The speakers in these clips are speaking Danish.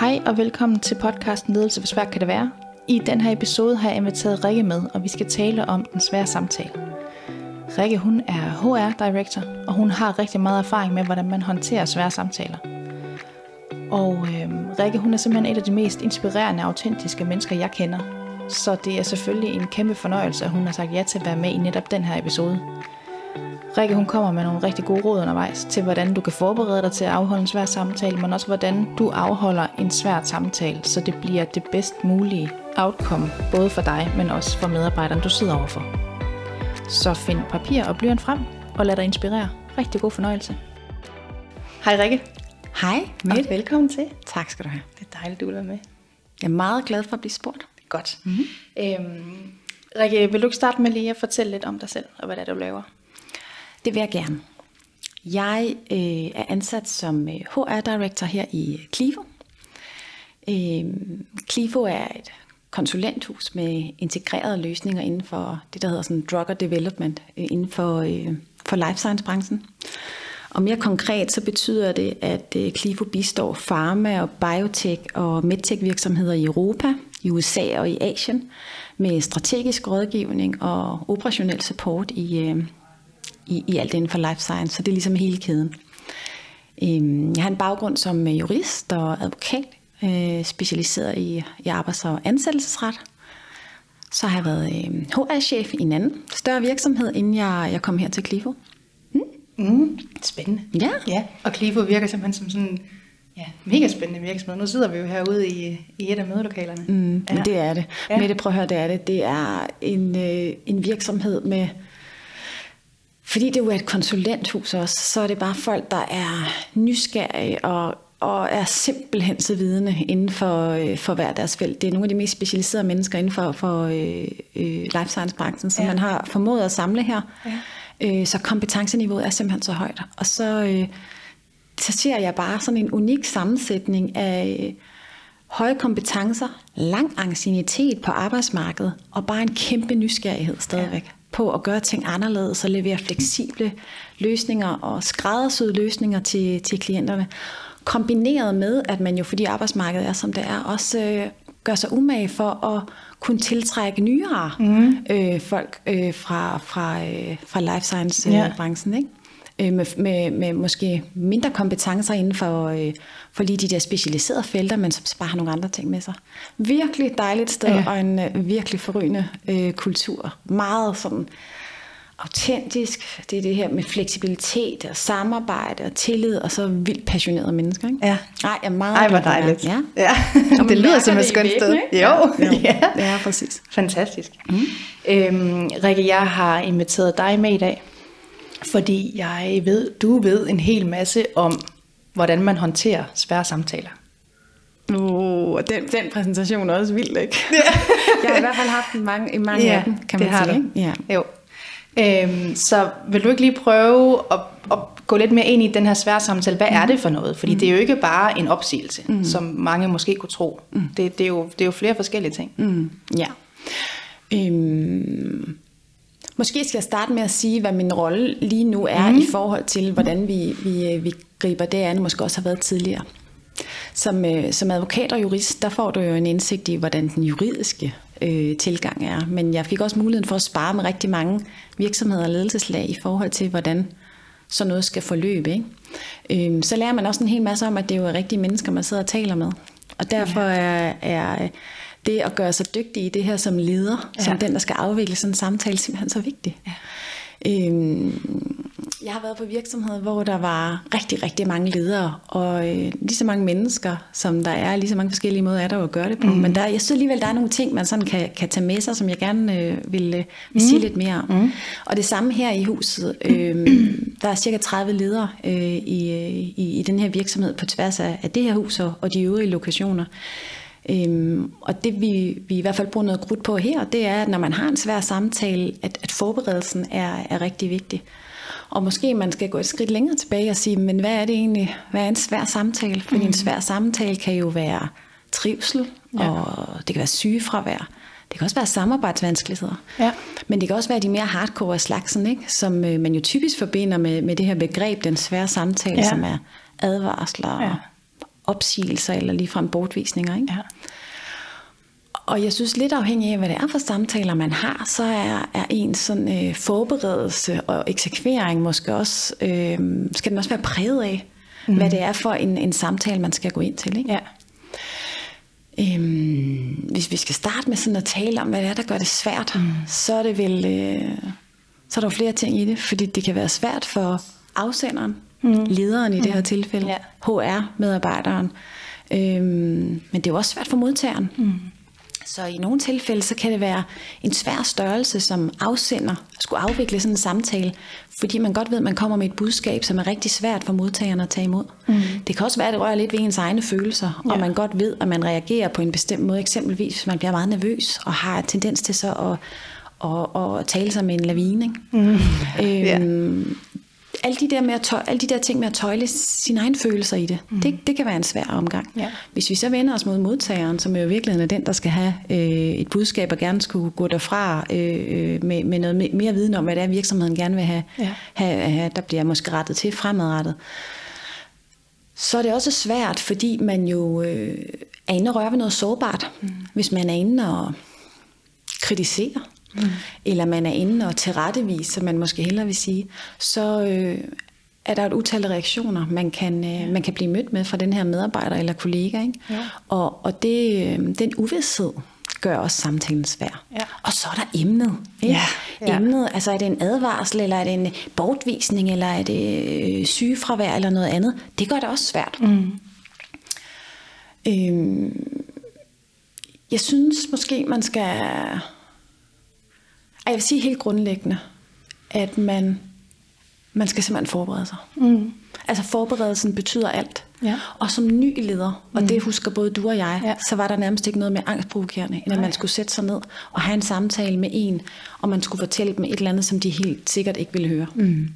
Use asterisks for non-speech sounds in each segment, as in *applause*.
Hej og velkommen til podcasten Ledelse, hvor svært kan det være. I den her episode har jeg inviteret Rikke med, og vi skal tale om den svære samtale. Rikke hun er HR-director, og hun har rigtig meget erfaring med, hvordan man håndterer svære samtaler. Og øh, Rikke hun er simpelthen et af de mest inspirerende og autentiske mennesker, jeg kender. Så det er selvfølgelig en kæmpe fornøjelse, at hun har sagt ja til at være med i netop den her episode. Rikke hun kommer med nogle rigtig gode råd undervejs til, hvordan du kan forberede dig til at afholde en svær samtale, men også hvordan du afholder en svær samtale, så det bliver det bedst mulige outcome, både for dig, men også for medarbejderen, du sidder overfor. Så find papir og blyant frem, og lad dig inspirere. Rigtig god fornøjelse. Hej Rikke. Hej, Mette. Og velkommen til. Tak skal du have. Det er dejligt, du vil være med. Jeg er meget glad for at blive spurgt. Godt. Mm-hmm. Øhm, Rikke, vil du ikke starte med lige at fortælle lidt om dig selv, og hvad det er, du laver? Det vil jeg gerne. Jeg øh, er ansat som øh, HR-director her i Clivo. Øh, Clivo er et konsulenthus med integrerede løsninger inden for det, der hedder sådan drug og development øh, inden for, øh, for life science-branchen. Og mere konkret så betyder det, at Clifo Clivo bistår pharma og biotech og medtech virksomheder i Europa, i USA og i Asien med strategisk rådgivning og operationel support i, øh, i, i alt inden for life science, så det er ligesom hele kæden. Øhm, jeg har en baggrund som øh, jurist og advokat, øh, specialiseret i, i arbejds- og ansættelsesret. Så har jeg været HR-chef i en anden større virksomhed, inden jeg, jeg kom her til Clivo. Mm. Mm, spændende. Ja. ja. Og Clivo virker simpelthen som sådan Ja, mega spændende virksomhed. Nu sidder vi jo herude i, i et af mødelokalerne. Mm, ja. Det er det. Ja. Mette, prøv at høre, det er det. Det er en, øh, en virksomhed med fordi det jo er et konsulenthus også, så er det bare folk, der er nysgerrige og, og er simpelthen så vidende inden for, øh, for hver deres felt. Det er nogle af de mest specialiserede mennesker inden for, for øh, øh, life science-branchen, som ja. man har formået at samle her. Ja. Øh, så kompetenceniveauet er simpelthen så højt. Og så, øh, så ser jeg bare sådan en unik sammensætning af øh, høje kompetencer, lang ancienitet på arbejdsmarkedet og bare en kæmpe nysgerrighed stadigvæk. Ja på at gøre ting anderledes og levere fleksible løsninger og skræddersyde løsninger til, til klienterne. Kombineret med, at man jo, fordi arbejdsmarkedet er som det er, også øh, gør sig umage for at kunne tiltrække nyere mm. øh, folk øh, fra, fra, øh, fra life science-branchen. Øh, ja. Ikke? Øh, med, med, med måske mindre kompetencer inden for, øh, for lige de der specialiserede felter, men som bare har nogle andre ting med sig. Virkelig dejligt sted, ja. og en øh, virkelig forrygende øh, kultur. Meget sådan autentisk. Det er det her med fleksibilitet og samarbejde og tillid, og så vildt passionerede mennesker. Ikke? Ja. Ej, jeg er meget Ej, hvor dejligt. Ja. ja. det lyder som et skønt sted. Jo. jo. *laughs* ja. ja, præcis. Fantastisk. Mm. Øhm, Rikke, jeg har inviteret dig med i dag, fordi jeg ved, du ved en hel masse om, hvordan man håndterer svære samtaler. Uh, den, den præsentation er også vild, ikke? Ja. *laughs* jeg har i hvert fald haft mange, i mange ja, af dem, kan man det sige. Har Ja. Jo. Øhm, så vil du ikke lige prøve at, at gå lidt mere ind i den her svære samtale? Hvad mm. er det for noget? Fordi mm. det er jo ikke bare en opsigelse, mm. som mange måske kunne tro. Mm. Det, det, er jo, det er jo flere forskellige ting. Mm. Ja. Øhm, Måske skal jeg starte med at sige, hvad min rolle lige nu er mm. i forhold til, hvordan vi, vi, vi griber det an, måske også har været tidligere. Som, øh, som advokat og jurist, der får du jo en indsigt i, hvordan den juridiske øh, tilgang er. Men jeg fik også muligheden for at spare med rigtig mange virksomheder og ledelseslag i forhold til, hvordan sådan noget skal forløbe. Ikke? Øh, så lærer man også en hel masse om, at det er jo rigtige mennesker, man sidder og taler med. Og derfor er, er det at gøre sig dygtig i det her som leder, ja. som den, der skal afvikle sådan en samtale, simpelthen så vigtigt. Ja. Øhm, jeg har været på virksomheder, hvor der var rigtig, rigtig mange ledere, og øh, lige så mange mennesker, som der er, lige så mange forskellige måder er der at gøre det på. Mm. Men der, jeg synes alligevel, der er nogle ting, man sådan kan, kan tage med sig, som jeg gerne øh, vil, øh, vil sige mm. lidt mere om. Mm. Og det samme her i huset. Øh, *clears throat* der er cirka 30 ledere øh, i, øh, i, i den her virksomhed på tværs af, af det her hus og, og de øvrige lokationer. Øhm, og det vi, vi i hvert fald bruger noget krudt på her, det er, at når man har en svær samtale, at, at forberedelsen er, er rigtig vigtig. Og måske man skal gå et skridt længere tilbage og sige, men hvad er det egentlig, hvad er en svær samtale? Fordi mm. en svær samtale kan jo være trivsel, ja. og det kan være sygefravær. Det kan også være samarbejdsvanskeligheder. Ja. Men det kan også være de mere hardcore slagsen, ikke? som øh, man jo typisk forbinder med, med det her begreb, den svære samtale, ja. som er advarsler ja opsigelser eller ligefrem bortvisninger. Ikke? Ja. Og jeg synes lidt afhængig af, hvad det er for samtaler, man har, så er, er en sådan øh, forberedelse og eksekvering måske også, øh, skal den også være præget af, mm. hvad det er for en, en samtale, man skal gå ind til. Ikke? Ja. Øhm, hvis vi skal starte med sådan at tale om, hvad det er, der gør det svært, mm. så er det vel, øh, så er der jo flere ting i det, fordi det kan være svært for afsenderen, mm. lederen i mm. det her tilfælde, Ja. HR-medarbejderen, øhm, men det er jo også svært for modtageren. Mm. Så i nogle tilfælde, så kan det være en svær størrelse som afsender, skulle afvikle sådan en samtale, fordi man godt ved, at man kommer med et budskab, som er rigtig svært for modtageren at tage imod. Mm. Det kan også være, at det rører lidt ved ens egne følelser, ja. og man godt ved, at man reagerer på en bestemt måde. Eksempelvis, hvis man bliver meget nervøs og har tendens til så at, at, at tale sig med en lavine. Ikke? Mm. Øhm, alle de, der med at tøj, alle de der ting med at tøjle sine egne følelser i det, mm. det, det kan være en svær omgang. Ja. Hvis vi så vender os mod modtageren, som jo i virkeligheden er den, der skal have øh, et budskab og gerne skulle gå derfra øh, med, med noget mere viden om, hvad det er, virksomheden gerne vil have, Ja. have, have der bliver måske rettet til fremadrettet, så er det også svært, fordi man jo øh, er inde og røre ved noget sårbart. Mm. Hvis man er inde og kritiserer, mm. eller man er inde og tilrettevise, som man måske hellere vil sige, så øh, er der et utal af reaktioner, man kan, øh, man kan blive mødt med fra den her medarbejder eller kollega. Ikke? Ja. Og, og det, øh, den uvidshed gør også samtalen svær. Ja. Og så er der emnet. Ikke? Ja, ja. Emnet, altså er det en advarsel, eller er det en bortvisning, eller er det øh, sygefravær, eller noget andet. Det gør det også svært. Mm. Øhm, jeg synes måske, man skal... Ej, Jeg vil sige helt grundlæggende, at man, man skal simpelthen forberede sig. Mm. Altså forberedelsen betyder alt. Ja. Og som ny leder, og mm. det husker både du og jeg, Ja. så var der nærmest ikke noget mere angstprovokerende, end at man skulle sætte sig ned og have en samtale med en, og man skulle fortælle dem et eller andet, som de helt sikkert ikke ville høre. Mm.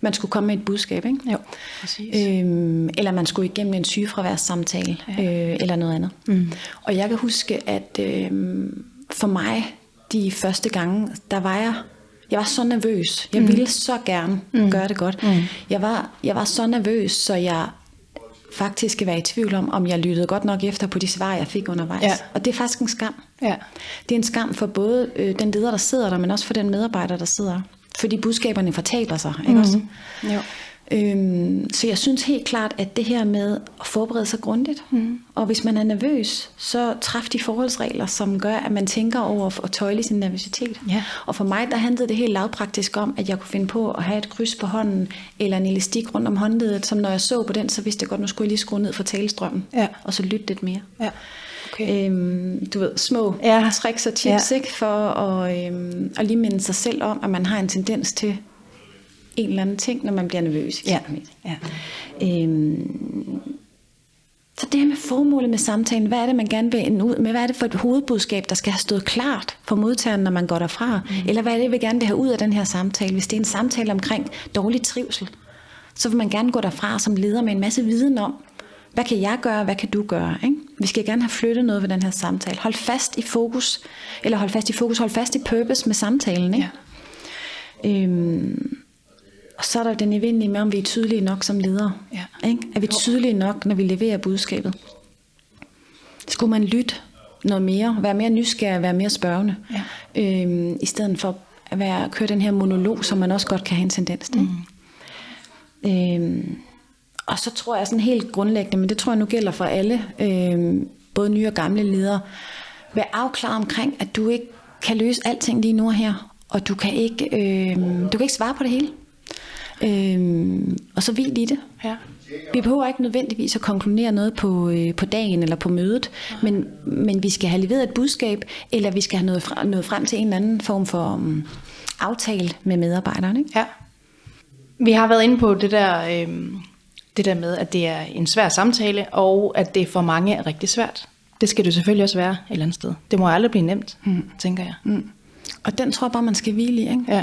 Man skulle komme med et budskab, ikke? Jo, præcis. Øhm, eller man skulle igennem en sygefraværssamtale, ja. øh, eller noget andet. Mm. Og jeg kan huske, at øh, for mig, de første gange, der var jeg, jeg var så nervøs. Jeg mm. ville så gerne mm. gøre det godt. Mm. Jeg, var, jeg var så nervøs, så jeg faktisk skal være i tvivl om, om jeg lyttede godt nok efter på de svar, jeg fik undervejs. Ja. Og det er faktisk en skam. Ja. Det er en skam for både øh, den leder, der sidder der, men også for den medarbejder, der sidder der. Fordi budskaberne fortaber sig, ikke mm. også? Jo. Øhm, så jeg synes helt klart, at det her med at forberede sig grundigt, mm. og hvis man er nervøs, så træf de forholdsregler, som gør, at man tænker over at tøjle sin nervøsitet. Ja. Og for mig, der handlede det helt lavpraktisk om, at jeg kunne finde på at have et kryds på hånden, eller en elastik rundt om håndledet, som når jeg så på den, så vidste jeg godt, nu skulle jeg lige skrue ned for talestrømmen, Ja. og så lytte lidt mere. Ja. Okay. Øhm, du ved, små Ja. tricks og tips, ja. ikke? For at, øhm, at lige minde sig selv om, at man har en tendens til en eller anden ting, når man bliver nervøs. Ja. eksempelvis. Ja. Øhm, så det her med formålet med samtalen, hvad er det, man gerne vil ende ud med? Hvad er det for et hovedbudskab, der skal have stået klart for modtageren, når man går derfra? Mm. Eller hvad er det, vi gerne vil have ud af den her samtale? Hvis det er en samtale omkring dårlig trivsel, så vil man gerne gå derfra som leder med en masse viden om, hvad kan jeg gøre, hvad kan du gøre? Ikke? Vi skal gerne have flyttet noget ved den her samtale. Hold fast i fokus, eller hold fast i fokus, hold fast i purpose med samtalen. Ikke? Øhm, og så er der den evindelige med, om vi er tydelige nok som ledere. Ja. Ikke? Er vi tydelige nok, når vi leverer budskabet? Skulle man lytte noget mere, være mere nysgerrig, være mere spørgende, Ja. øhm, i stedet for at være, køre den her monolog, som man også godt kan have en tendens til. Mm. Øhm, og så tror jeg sådan helt grundlæggende, men det tror jeg nu gælder for alle, øhm, både nye og gamle ledere, vær afklaret omkring, at du ikke kan løse alting lige nu og her, og du kan ikke, øhm, du kan ikke svare på det hele. Øhm, og så hvil i det. Ja. Vi behøver ikke nødvendigvis at konkludere noget på, øh, på dagen eller på mødet, men, men vi skal have leveret et budskab, eller vi skal have nået, fra, nået frem til en eller anden form for um, aftale med medarbejderne. Ikke? Ja. Vi har været inde på det der, øhm, det der med, at det er en svær samtale, og at det for mange er rigtig svært. Det skal det selvfølgelig også være et eller andet sted. Det må aldrig blive nemt, mm. tænker jeg. Mm. Og den tror jeg bare, man skal hvile i. Ikke? Ja.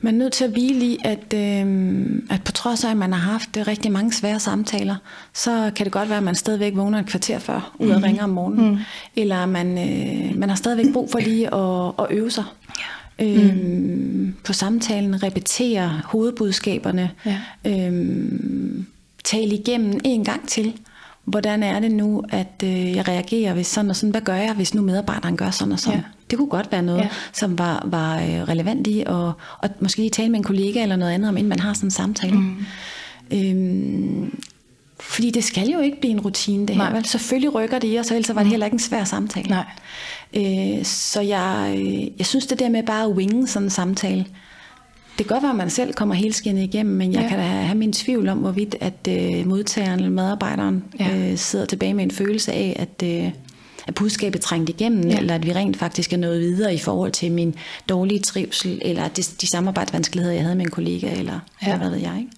Man er nødt til at hvile i, at, øh, at på trods af, at man har haft øh, rigtig mange svære samtaler, så kan det godt være, at man stadigvæk vågner et kvarter før, ud og ringer om morgenen. Mm. Eller man, øh, man har stadigvæk brug for lige at, at øve sig. Ja. Øhm, på samtalen, repetere hovedbudskaberne, Ja. øhm, tale igennem en gang til, hvordan er det nu, at øh, jeg reagerer hvis sådan og sådan, hvad gør jeg, hvis nu medarbejderen gør sådan og sådan. Ja. Det kunne godt være noget, ja. som var, var øh, relevant i, og, og måske lige tale med en kollega eller noget andet om, inden man har sådan en samtale. Mm. Øhm, fordi det skal jo ikke blive en rutine, det her. Vel? Selvfølgelig rykker det i os, ellers var det mm. heller ikke en svær samtale. Nej. Øh, så jeg, øh, jeg synes, det der med bare at winge sådan en samtale, det kan godt være, at man selv kommer helt skinnet igennem, men jeg ja. kan da have min tvivl om, hvorvidt at øh, modtageren eller medarbejderen ja. øh, sidder tilbage med en følelse af, at, øh, at budskabet trængt igennem, ja. eller at vi rent faktisk er nået videre i forhold til min dårlige trivsel, eller de, de samarbejdsvanskeligheder, jeg havde med en kollega, eller, ja. hvad ved jeg. Ikke?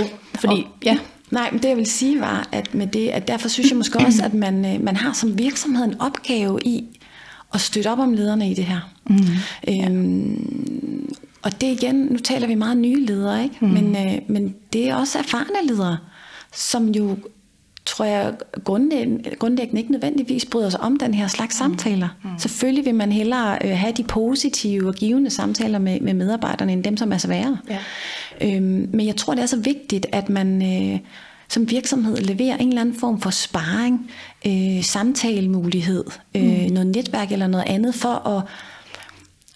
Jo, fordi... Og, ja. Nej, men det jeg vil sige var, at med det, at derfor synes jeg måske også, at man, øh, man har som virksomhed en opgave i at støtte op om lederne i det her. Mm. Øhm, og det igen, nu taler vi meget nye ledere, ikke? Mm. Men, øh, men det er også erfarne ledere, som jo tror jeg grundlæggende, grundlæggende ikke nødvendigvis bryder sig om den her slags mm. samtaler. Mm. Selvfølgelig vil man hellere øh, have de positive og givende samtaler med, med medarbejderne, end dem, som er svære. Ja. Øhm, men jeg tror, det er så vigtigt, at man øh, som virksomhed leverer en eller anden form for sparring, øh, samtalemulighed, øh, mm. noget netværk eller noget andet, for at,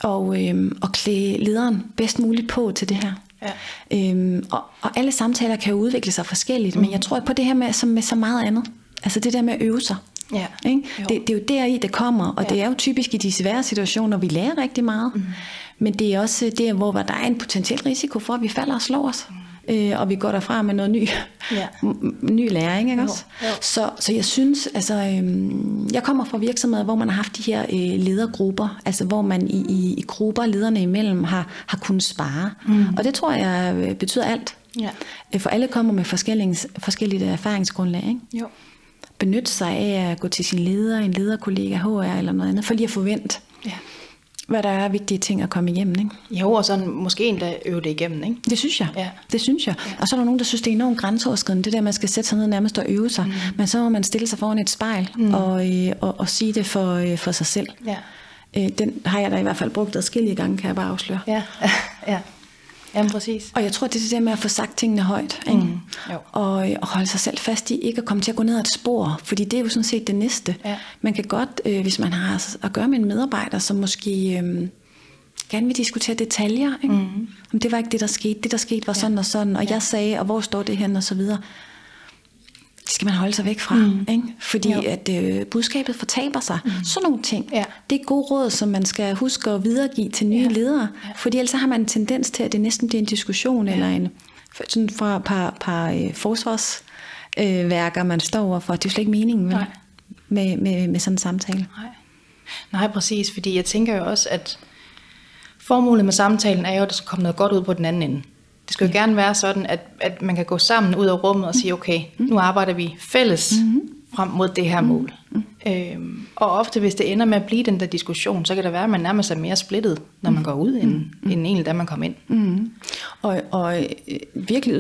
og, øh, at klæde lederen bedst muligt på til det her. Ja. Øhm, og, og alle samtaler kan jo udvikle sig forskelligt, mm. men jeg tror på det her med, som med så meget andet. Altså det der med at øve sig. Ja. Ikke? Det, det er jo deri, det kommer, og ja. det er jo typisk i de svære situationer, vi lærer rigtig meget. Mm. Men det er også der, hvor der er en potentiel risiko for, at vi falder og slår os. Mm øh, og vi går derfra med noget ny, ja. *laughs* ny læring. Ikke også? Jo, jo. Så, så jeg synes, altså, øh, jeg kommer fra virksomheder, hvor man har haft de her øh, ledergrupper, altså hvor man i, i, i grupper, lederne imellem, har, har kunnet spare. Mm. Og det tror jeg øh, betyder alt. Ja. Øh, for alle kommer med forskellige, forskellige erfaringsgrundlag. Ikke? Jo. Benytte sig af at gå til sin leder, en lederkollega, HR eller noget andet, for lige at forvente. Ja hvad der er vigtige ting at komme igennem. Ikke? Jo, og så måske endda øve det igennem. Ikke? Det synes jeg. Ja. Det synes jeg. Ja. Og så er der nogen, der synes, det er enormt grænseoverskridende, det der, man skal sætte sig ned nærmest og øve sig. Mm. Men så må man stille sig foran et spejl mm. og, øh, og, og sige det for, øh, for sig selv. Ja. Øh, den har jeg da i hvert fald brugt adskillige gange, kan jeg bare afsløre. Ja, *laughs* ja. Jamen præcis. Og jeg tror, det er det der med at få sagt tingene højt. Ikke? Mm, jo. Og, og holde sig selv fast i ikke at komme til at gå ned ad et spor. Fordi det er jo sådan set det næste. Ja. Man kan godt, øh, hvis man har at gøre med en medarbejder, som måske... Øh, gerne vil diskutere detaljer. Ikke? Mm. Om det var ikke det, der skete. Det, der skete, var ja. sådan og sådan, og ja. jeg sagde, og hvor står det hen, og så videre. Det skal man holde sig væk fra, mm. ikke? fordi jo. at øh, budskabet fortaber sig. Mm. Sådan nogle ting. Ja. Det er gode råd, som man skal huske at videregive til nye ja. ledere. Ja. Fordi ellers har man en tendens til, at det næsten bliver en diskussion, ja. eller en sådan fra par, par øh, forsvarsværker, øh, man står overfor. Det er jo slet ikke meningen vel? Med, med, med sådan en samtale. Nej. Nej, præcis, fordi jeg tænker jo også, at Formålet med samtalen er jo, at der skal komme noget godt ud på den anden ende. Det skal jo gerne være sådan, at, at man kan gå sammen ud af rummet og sige, okay, nu arbejder vi fælles frem mod det her mål. Øhm, og ofte, hvis det ender med at blive den der diskussion, så kan det være, at man nærmest er mere splittet, når man går ud, end, end egentlig, da man kom ind. Mm. Og, og øh, virkelig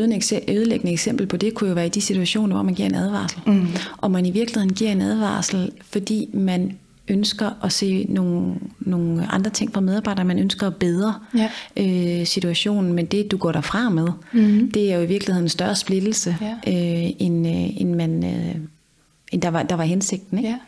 ødelæggende eksempel på det, kunne jo være i de situationer, hvor man giver en advarsel. Mm. Og man i virkeligheden giver en advarsel, fordi man ønsker at se nogle, nogle andre ting fra medarbejdere, man ønsker at bedre ja. øh, situationen, men det du går derfra med, mm-hmm. det er jo i virkeligheden en større splittelse, ja. øh, end, øh, end, man, øh, end der, var, der var hensigten. Ikke? Ja.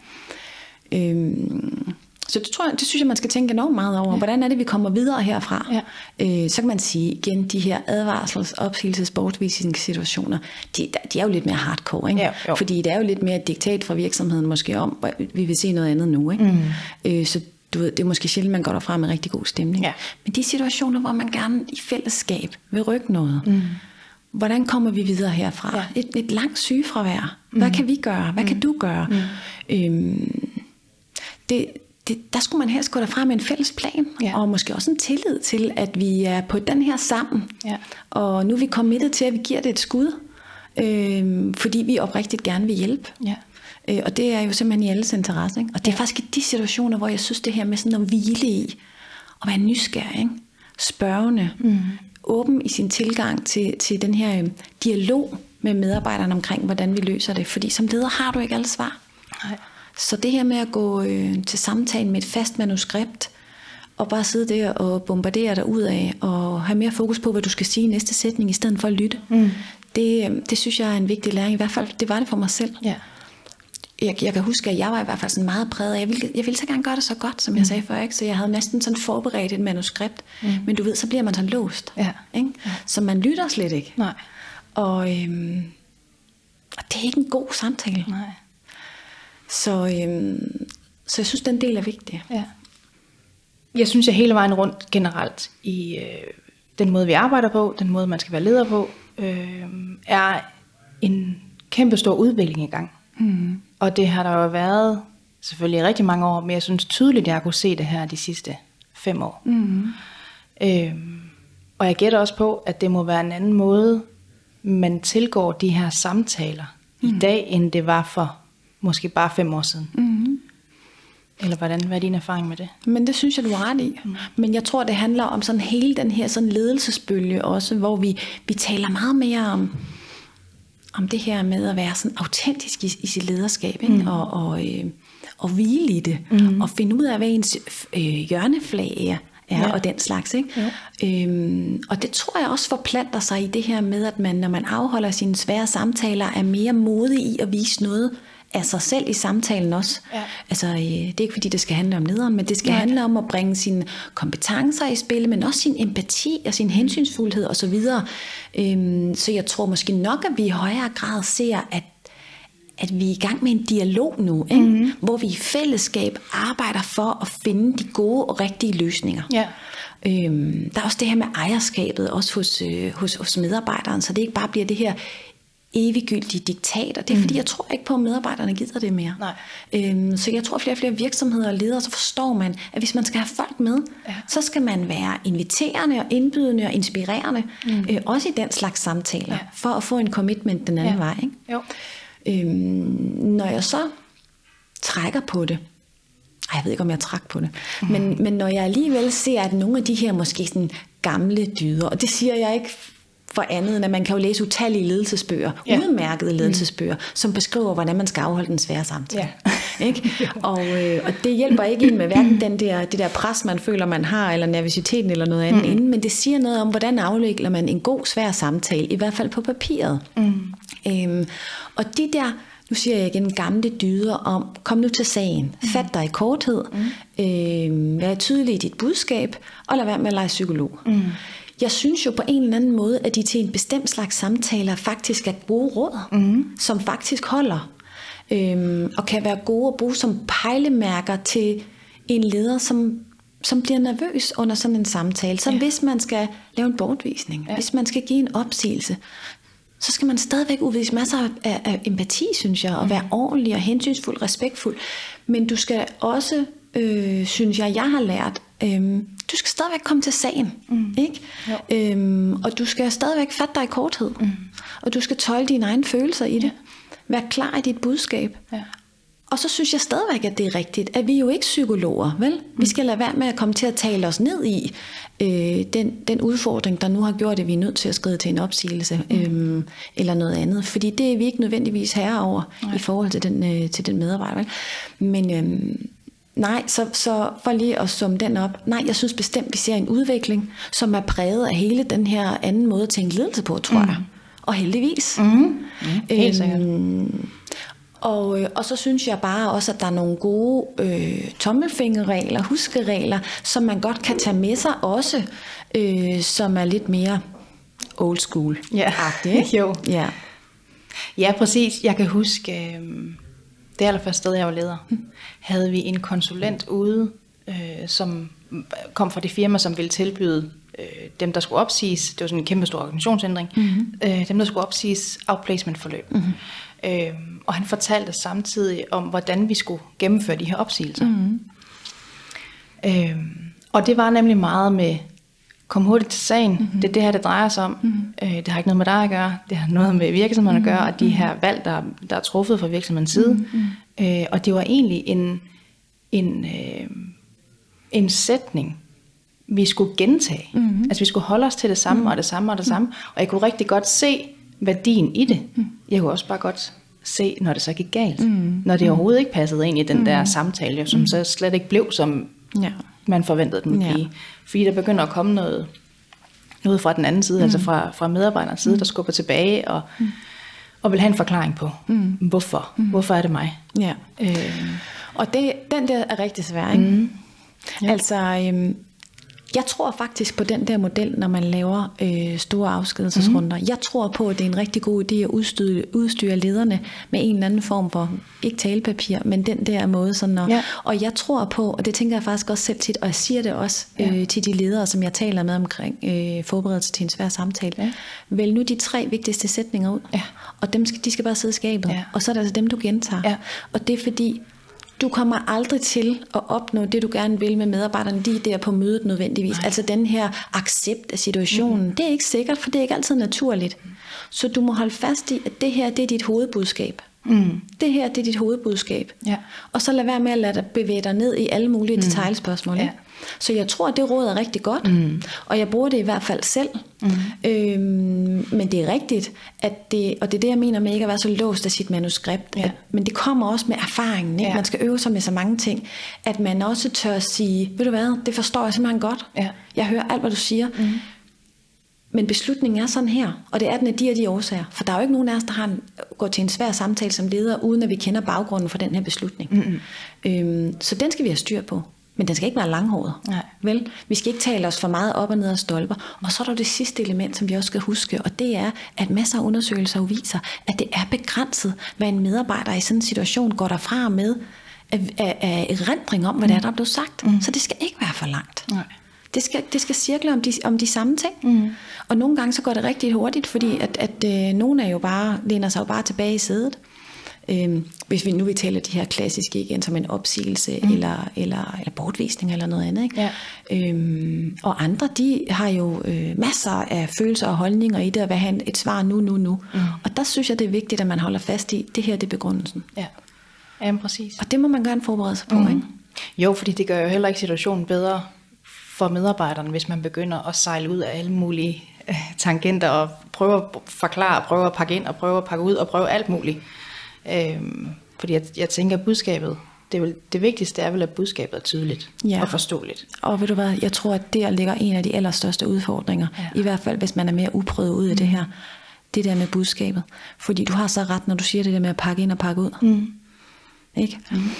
Øhm, så det, tror jeg, det synes jeg, man skal tænke enormt meget over. Ja. Hvordan er det, vi kommer videre herfra? Ja. Øh, så kan man sige igen, de her advarsels, opsigelses, bortvisningssituationer, de, de er jo lidt mere hardcore. Ikke? Ja, Fordi det er jo lidt mere et diktat fra virksomheden måske om, vi vil se noget andet nu. Ikke? Mm. Øh, så du ved, det er måske sjældent, man går derfra med rigtig god stemning. Ja. Men de situationer, hvor man gerne i fællesskab vil rykke noget, mm. hvordan kommer vi videre herfra? Ja. Et, et langt sygefravær. Hvad mm. kan vi gøre? Hvad mm. kan du gøre? Mm. Øhm, det, det, der skulle man helst gå derfra med en fælles plan, ja. og måske også en tillid til, at vi er på den her sammen. Ja. Og nu er vi kommet til, at vi giver det et skud, øh, fordi vi oprigtigt gerne vil hjælpe. Ja. Øh, og det er jo simpelthen i alles interesse. Ikke? Og det er ja. faktisk i de situationer, hvor jeg synes det her med sådan at hvile i, og være nysgerrig, ikke? spørgende, mm. åben i sin tilgang til, til den her øh, dialog med medarbejderne omkring, hvordan vi løser det. Fordi som leder har du ikke alle svar. Nej. Så det her med at gå øh, til samtalen med et fast manuskript, og bare sidde der og bombardere dig ud af, og have mere fokus på, hvad du skal sige i næste sætning, i stedet for at lytte, mm. det, øh, det synes jeg er en vigtig læring. I hvert fald, det var det for mig selv. Ja. jeg, jeg kan huske, at jeg var i hvert fald sådan meget præget jeg ville, jeg ville så gerne gøre det så godt, som jeg sagde før, ikke? så jeg havde næsten sådan forberedt et manuskript, mm. men du ved, så bliver man sådan låst, Ja. ikke? Ja. så man lytter slet ikke. Nej. Og, øhm, og det er ikke en god samtale. Nej. Så, øhm, så jeg synes, den del er vigtig. Ja. Jeg synes, jeg hele vejen rundt generelt i øh, den måde, vi arbejder på, den måde, man skal være leder på, øh, er en kæmpe stor udvikling i gang. Mm. Og det har der jo været selvfølgelig rigtig mange år, men jeg synes tydeligt, jeg har kunne se det her de sidste fem år. Mm. Øh, og jeg gætter også på, at det må være en anden måde, man tilgår de her samtaler mm. i dag, end det var for måske bare fem år siden. Mm. Eller hvordan, hvad er din erfaring med det? Men det synes jeg, du har ret i. Mm. Men jeg tror, det handler om sådan hele den her sådan ledelsesbølge også, hvor vi, vi taler meget mere om, om det her med at være sådan autentisk i, i sit lederskab, ikke? Mm. og, og, øh, og hvile i det, mm. og finde ud af, hvad ens øh, hjørneflag er, er Ja. ja. og den slags. Ikke? Øhm, og det tror jeg også forplanter sig i det her med, at man, når man afholder sine svære samtaler, er mere modig i at vise noget af sig selv i samtalen også. Ja. Altså, øh, det er ikke fordi, det skal handle om lederen, men det skal. Nej. handle om at bringe sine kompetencer i spil, men også sin empati og sin hensynsfuldhed osv. Øhm, så jeg tror måske nok, at vi i højere grad ser, at at vi er i gang med en dialog nu, ikke? Mm-hmm. hvor vi i fællesskab arbejder for at finde de gode og rigtige løsninger. Ja. Øhm, der er også det her med ejerskabet, også hos, øh, hos, hos medarbejderen, så det ikke bare bliver det her eviggyldige diktat, og det er mm. fordi, jeg tror ikke på, at medarbejderne gider det mere. Nej. Øhm, så jeg tror, at flere og flere virksomheder og ledere, så forstår man, at hvis man skal have folk med, Ja. så skal man være inviterende og indbydende og inspirerende, mm. øh, også i den slags samtaler, Ja. for at få en commitment den anden Ja. vej. Ikke? Jo. Øhm, når jeg så trækker på det, ej, jeg ved ikke, om jeg træk på det, Mhm. men, men når jeg alligevel ser, at nogle af de her måske sådan gamle dyder, og det siger jeg ikke for andet, end at man kan jo læse utallige ledelsesbøger, Ja. Ja. udmærkede ledelsesbøger, som beskriver, hvordan man skal afholde den svære samtale. Ja. *laughs* ikke? Og, øh, og det hjælper ikke en med hverken den der, det der pres, man føler, man har, eller nervøsiteten eller noget andet mm. inden, men det siger noget om, hvordan afvikler man en god, svær samtale, i hvert fald på papiret. Mm. Øhm, og de der, nu siger jeg igen, gamle dyder om, kom nu til sagen, mm. fat dig i korthed, mm. øhm, vær tydelig i dit budskab, og lad være med at lege psykolog. Mm. Jeg synes jo på en eller anden måde, at de til en bestemt slags samtaler faktisk er gode råd, mm. som faktisk holder, øhm, og kan være gode at bruge som pejlemærker til en leder, som som bliver nervøs under sådan en samtale. Så Ja. hvis man skal lave en bortvisning, Ja. hvis man skal give en opsigelse, så skal man stadigvæk udvise masser af, af, empati, synes jeg, og være ordentlig og hensynsfuld, respektfuld. Men du skal også, øh, synes jeg, jeg har lært, øh, du skal stadigvæk komme til sagen, mm. ikke? Jo. Øhm, og du skal stadigvæk fatte dig i korthed, mm. og du skal tøjle dine egne følelser i det. Vær klar i dit budskab. Ja. Og så synes jeg stadigvæk, at det er rigtigt, at vi jo ikke psykologer, vel? Vi skal lade være med at komme til at tale os ned i øh, den, den udfordring, der nu har gjort, at vi er nødt til at skride til en opsigelse mm. øhm, eller noget andet. Fordi det er vi ikke nødvendigvis herre over Nej. i forhold til den, øh, til den medarbejder. Vel? Men øhm, nej, så, så for lige at summe den op. Nej, jeg synes bestemt, vi ser en udvikling, som er præget af hele den her anden måde at tænke ledelse på, tror mm. jeg. Og heldigvis. Mm. Mm. Helt sikkert. Øhm, og, øh, og så synes jeg bare også, at der er nogle gode øh, tommelfingerregler, huskeregler, som man godt kan tage med sig også, øh, som er lidt mere old school. Ja. *laughs* Jo. Ja. Ja, præcis. Jeg kan huske, øh, det allerførste sted, jeg var leder, havde vi en konsulent ude, øh, som kom fra det firma, som ville tilbyde øh, dem, der skulle opsiges, det var sådan en kæmpe stor organisationsændring, mm-hmm. øh, dem, der skulle opsiges outplacement-forløb. Mm-hmm. Øh, og han fortalte samtidig om, hvordan vi skulle gennemføre de her opsigelser. Mm-hmm. Øh, og det var nemlig meget med, kom hurtigt til sagen, mm-hmm. det er det her, det drejer sig om. Mm-hmm. Øh, det har ikke noget med dig at gøre, det har noget med virksomheden at gøre, og de her valg, der, der er truffet fra virksomhedens side. Mm-hmm. Øh, og det var egentlig en, en, øh, en sætning, vi skulle gentage. Mm-hmm. Altså vi skulle holde os til det samme, mm-hmm. og det samme, og det samme. Og jeg kunne rigtig godt se værdien i det. Jeg kunne også bare godt se, når det så gik galt. Mm. Når det overhovedet ikke passede ind i den der samtale, som så slet ikke blev, som Ja. Man forventede den ville Ja. blive. Fordi der begynder at komme noget, noget fra den anden side, mm. altså fra, fra medarbejderens side, der skubber tilbage og, Og vil have en forklaring på, mm. hvorfor. Mm. Hvorfor er det mig? Ja. Øh. Og det, den der er rigtig svær, ikke? Mm. Ja. Altså, øhm, jeg tror faktisk på den der model, når man laver øh, store afskedelsesrunder. Mm. Jeg tror på, at det er en rigtig god idé at udstyre, udstyre lederne med en eller anden form for, ikke talepapir, men den der måde. Sådan at, ja. Og jeg tror på, og det tænker jeg faktisk også selv tit, og jeg siger det også øh, ja. til de ledere, som jeg taler med omkring øh, forberedelse til en svær samtale. Ja. Vælg nu de tre vigtigste sætninger ud, ja. og dem skal, de skal bare sidde i skabet. Ja. Og så er det altså dem, du gentager. Ja. Og det er fordi, du kommer aldrig til at opnå det, du gerne vil med medarbejderne lige der på mødet nødvendigvis. Nej. Altså den her accept af situationen. Mm. Det er ikke sikkert, for det er ikke altid naturligt. Så du må holde fast i, at det her, det er dit hovedbudskab. Mm. Det her, det er dit hovedbudskab. Ja. Og så lad være med at lade dig bevæge dig ned i alle mulige mm. detaljspørgsmål. Ja. Så jeg tror, at det råd er rigtig godt, mm. og jeg bruger det i hvert fald selv. Mm. Øhm, men det er rigtigt, at det, og det er det, jeg mener med ikke at være så låst af sit manuskript. Ja. At, men det kommer også med erfaringen. Ikke? Ja. Man skal øve sig med så mange ting. At man også tør at sige, ved du hvad, det forstår jeg simpelthen godt. Ja. Jeg hører alt, hvad du siger. Mm. Men beslutningen er sådan her, og det er den af de og de årsager. For der er jo ikke nogen af os, der har en, går til en svær samtale som leder, uden at vi kender baggrunden for den her beslutning. Mm-hmm. Øhm, så den skal vi have styr på. Men den skal ikke være langhåret. Nej. Vel? Vi skal ikke tale os for meget op og ned af stolper. Og så er der det sidste element, som vi også skal huske, og det er, at masser af undersøgelser viser, at det er begrænset, hvad en medarbejder i sådan en situation går derfra med af, af, af erindring om, hvad mm. det er, der er blevet sagt. Mm. Så det skal ikke være for langt. Nej. Det skal, det skal cirkle om de, om de samme ting. Mm. Og nogle gange så går det rigtig hurtigt, fordi at, at øh, nogle er jo bare, læner sig jo bare tilbage i sædet. Øhm, hvis vi nu vi taler de her klassiske igen som en opsigelse mm. eller, eller, eller bortvisning eller noget andet. Ikke? Ja. Øhm, og andre de har jo øh, masser af følelser og holdninger i det at have et svar nu, nu, nu. Mm. Og der synes jeg det er vigtigt at man holder fast i, det her det er begrundelsen. Ja, ja præcis. Og det må man gerne forberede sig på. Mm. Ikke? Jo, fordi det gør jo heller ikke situationen bedre for medarbejderne, hvis man begynder at sejle ud af alle mulige øh, tangenter og prøve at forklare, prøve at pakke ind og prøve at pakke ud og prøve alt muligt. Øhm, fordi jeg, jeg tænker, at budskabet, det, er vel, det vigtigste er vel, at budskabet er tydeligt ja. og forståeligt. Og ved du hvad, jeg tror, at der ligger en af de allerstørste udfordringer, ja. i hvert fald hvis man er mere uprøvet ud af mm. det her, det der med budskabet. Fordi du har så ret, når du siger det der med at pakke ind og pakke ud. Mm. Ikke? Mm.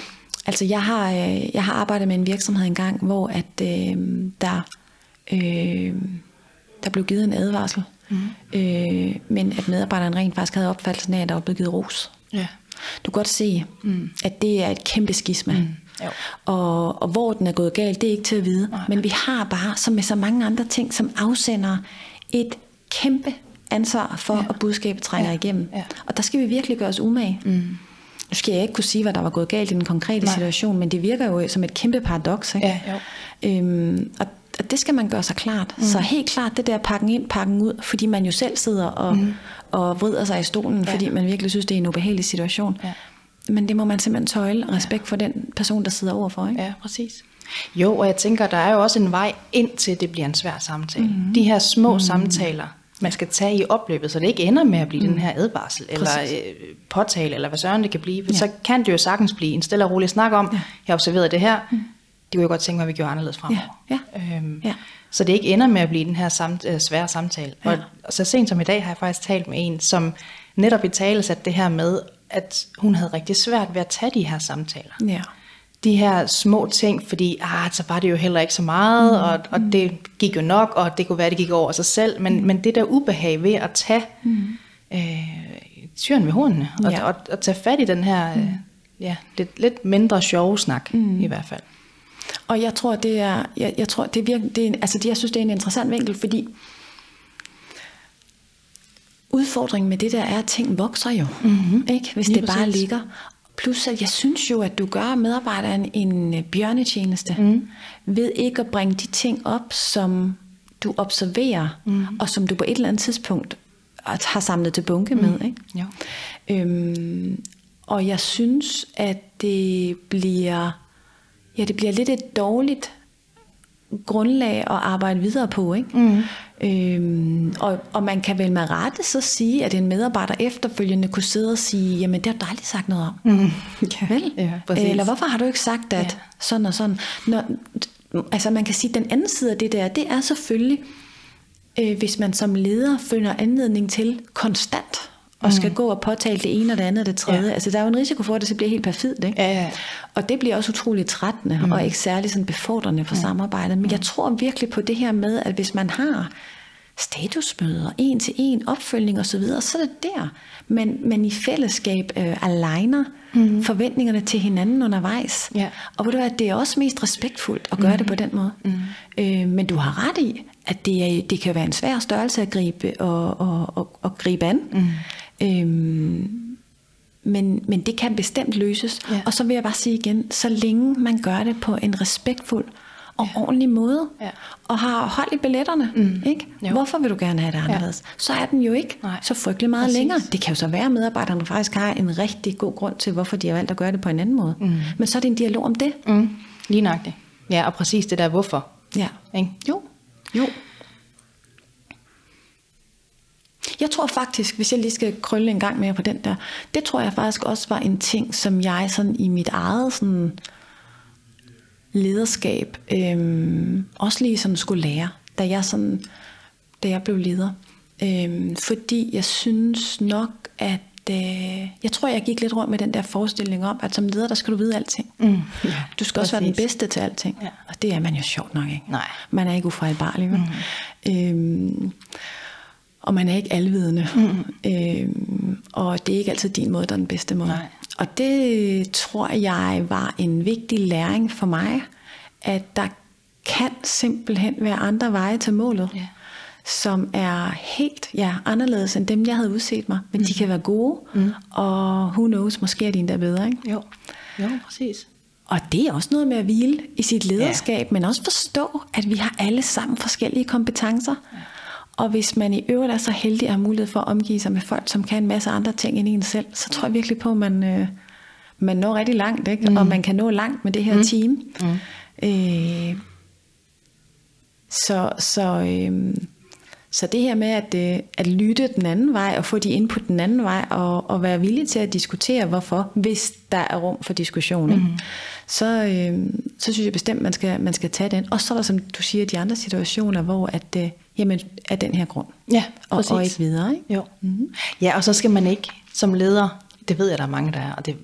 Altså jeg har, øh, jeg har arbejdet med en virksomhed engang, hvor at øh, der, øh, der blev givet en advarsel, mm. øh, men at medarbejderen rent faktisk havde opfattelsen af, at der var blevet givet ros. Ja. Du kan godt se, mm. at det er et kæmpe skisma. Mm. Jo. Og, og hvor den er gået galt, det er ikke til at vide. Nej. Men vi har bare, som med så mange andre ting, som afsender et kæmpe ansvar for, ja. at budskabet trænger ja. igennem. Ja. Og der skal vi virkelig gøre os umage. Mm. Nu skal jeg ikke kunne sige, hvad der var gået galt i den konkrete Nej. situation, men det virker jo som et kæmpe paradoks. Ikke? Ja, jo. Øhm, og, og det skal man gøre sig klart. Mm. Så helt klart det der pakken ind, pakken ud, fordi man jo selv sidder og, mm. Og vrider sig i stolen, ja. fordi man virkelig synes, det er en ubehagelig situation. Ja. Men det må man simpelthen tøjle respekt for den person, der sidder overfor. Ikke? Ja, præcis. Jo, og jeg tænker, der er jo også en vej ind til, det bliver en svær samtale. Mm. De her små mm. samtaler, man skal tage i opløbet, så det ikke ender med at blive mm. den her advarsel, eller øh, påtale, eller hvad søren det kan blive. Ja. Så kan det jo sagtens blive en stille og rolig snak om, ja. jeg har observeret det her, mm. det kunne jeg godt tænke mig, at vi gjorde anderledes fremover. Ja. Ja. Øhm, ja. Så det ikke ender med at blive den her samt, øh, svære samtale. Ja. Og, så sent som i dag har jeg faktisk talt med en, som netop i tale satte det her med, at hun havde rigtig svært ved at tage de her samtaler. Ja de her små ting, fordi ah, så var det jo heller ikke så meget, mm. og, og det gik jo nok, og det kunne være, det gik over sig selv, men, mm. men det der ubehag ved at tage mm. øh, tyren ved hornene, og, ja. og, og, og tage fat i den her mm. ja, lidt, lidt mindre sjove snak, mm. i hvert fald. Og jeg tror, det er, jeg, jeg tror, det er virkelig, det er, altså det, jeg synes, det er en interessant vinkel, fordi udfordringen med det der er, at ting vokser jo, mm-hmm. ikke? hvis Lige det præcis. bare ligger. Plus at jeg synes jo, at du gør medarbejderen en øh, bjørnetjeneste mm. ved ikke at bringe de ting op, som du observerer, mm. og som du på et eller andet tidspunkt har samlet til bunke med. Mm. Ikke? Ja. Øhm, og jeg synes, at det bliver, ja, det bliver lidt et dårligt grundlag at arbejde videre på. Ikke? Mm. Øhm, og, og man kan vel med rette så sige, at en medarbejder efterfølgende kunne sidde og sige, jamen det har du aldrig sagt noget om. Mm. *laughs* Ja, Vel? Ja, Eller hvorfor har du ikke sagt, at ja. sådan og sådan. Når, altså man kan sige, at den anden side af det der, det er selvfølgelig, øh, hvis man som leder finder anledning til konstant og skal gå og påtale det ene og det andet og det tredje. Ja. Altså, der er jo en risiko for, at det så bliver helt perfidt, ikke? Ja, ja. Og det bliver også utroligt trættende, mm. og ikke særlig sådan befordrende for mm. samarbejdet. Men jeg tror virkelig på det her med, at hvis man har statusmøder, en til en, opfølgning og så videre, så er det der. Men, men i fællesskab øh, aligner mm. forventningerne til hinanden undervejs. Ja. Og ved du hvad, det er også mest respektfuldt at gøre mm. det på den måde. Mm. Øh, men du har ret i, at det, er, det kan være en svær størrelse at gribe, og, og, og, og gribe an. Mm. Øhm, men, men det kan bestemt løses. Ja. Og så vil jeg bare sige igen, så længe man gør det på en respektfuld og ja. ordentlig måde, Ja. og har hold i billetterne, mm. ikke? Jo. hvorfor vil du gerne have det anderledes? Ja. Så er den jo ikke Nej. så frygtelig meget Præcis. længere. Det kan jo så være, at medarbejderne faktisk har en rigtig god grund til, hvorfor de har valgt at gøre det på en anden måde. Mm. Men så er det en dialog om det. Mm. Lige nøjagtigt. Ja, og præcis det der hvorfor. Ja. Ikke? Jo. Jo. Jeg tror faktisk, hvis jeg lige skal krølle en gang mere på den der, det tror jeg faktisk også var en ting, som jeg sådan i mit eget sådan lederskab øhm, også lige sådan skulle lære, da jeg sådan, da jeg blev leder. Øhm, fordi jeg synes nok, at øh, jeg tror, jeg gik lidt rundt med den der forestilling om, at som leder, der skal du vide alting. Mm. Ja, Du skal også være den præcis. bedste til alting. Ja. Og det er man jo sjovt nok ikke. Nej. Man er ikke ufejlbarlig. Mm. Øhm, og man er ikke alvidende. Mm. Øhm, og det er ikke altid din måde, der er den bedste måde. Nej. Og det tror jeg var en vigtig læring for mig, at der kan simpelthen være andre veje til målet, Ja. som er helt ja, anderledes end dem, jeg havde udset mig. Men mm. de kan være gode, mm. og who knows, måske er de endda bedre. Ikke? Jo. Jo, præcis. Og det er også noget med at hvile i sit lederskab, ja. men også forstå, at vi har alle sammen forskellige kompetencer. Ja. Og hvis man i øvrigt er så heldig at have mulighed for at omgive sig med folk, som kan en masse andre ting end en selv, så tror jeg virkelig på, at man, øh, man når rigtig langt, ikke? Mm. og man kan nå langt med det her mm. team. Mm. Øh, så så, øh, så det her med at, øh, at lytte den anden vej, og få de input den anden vej, og, og være villig til at diskutere, hvorfor, hvis der er rum for diskussion, ikke? Mm-hmm. Så, øh, så synes jeg bestemt, man skal, man skal tage den. Og så er der, som du siger, de andre situationer, hvor at, øh, jamen, af den her grund. Ja, og, præcis. og ikke videre. Ikke? Jo. Mm-hmm. Ja, og så skal man ikke som leder, det ved jeg, der er mange, der er, og det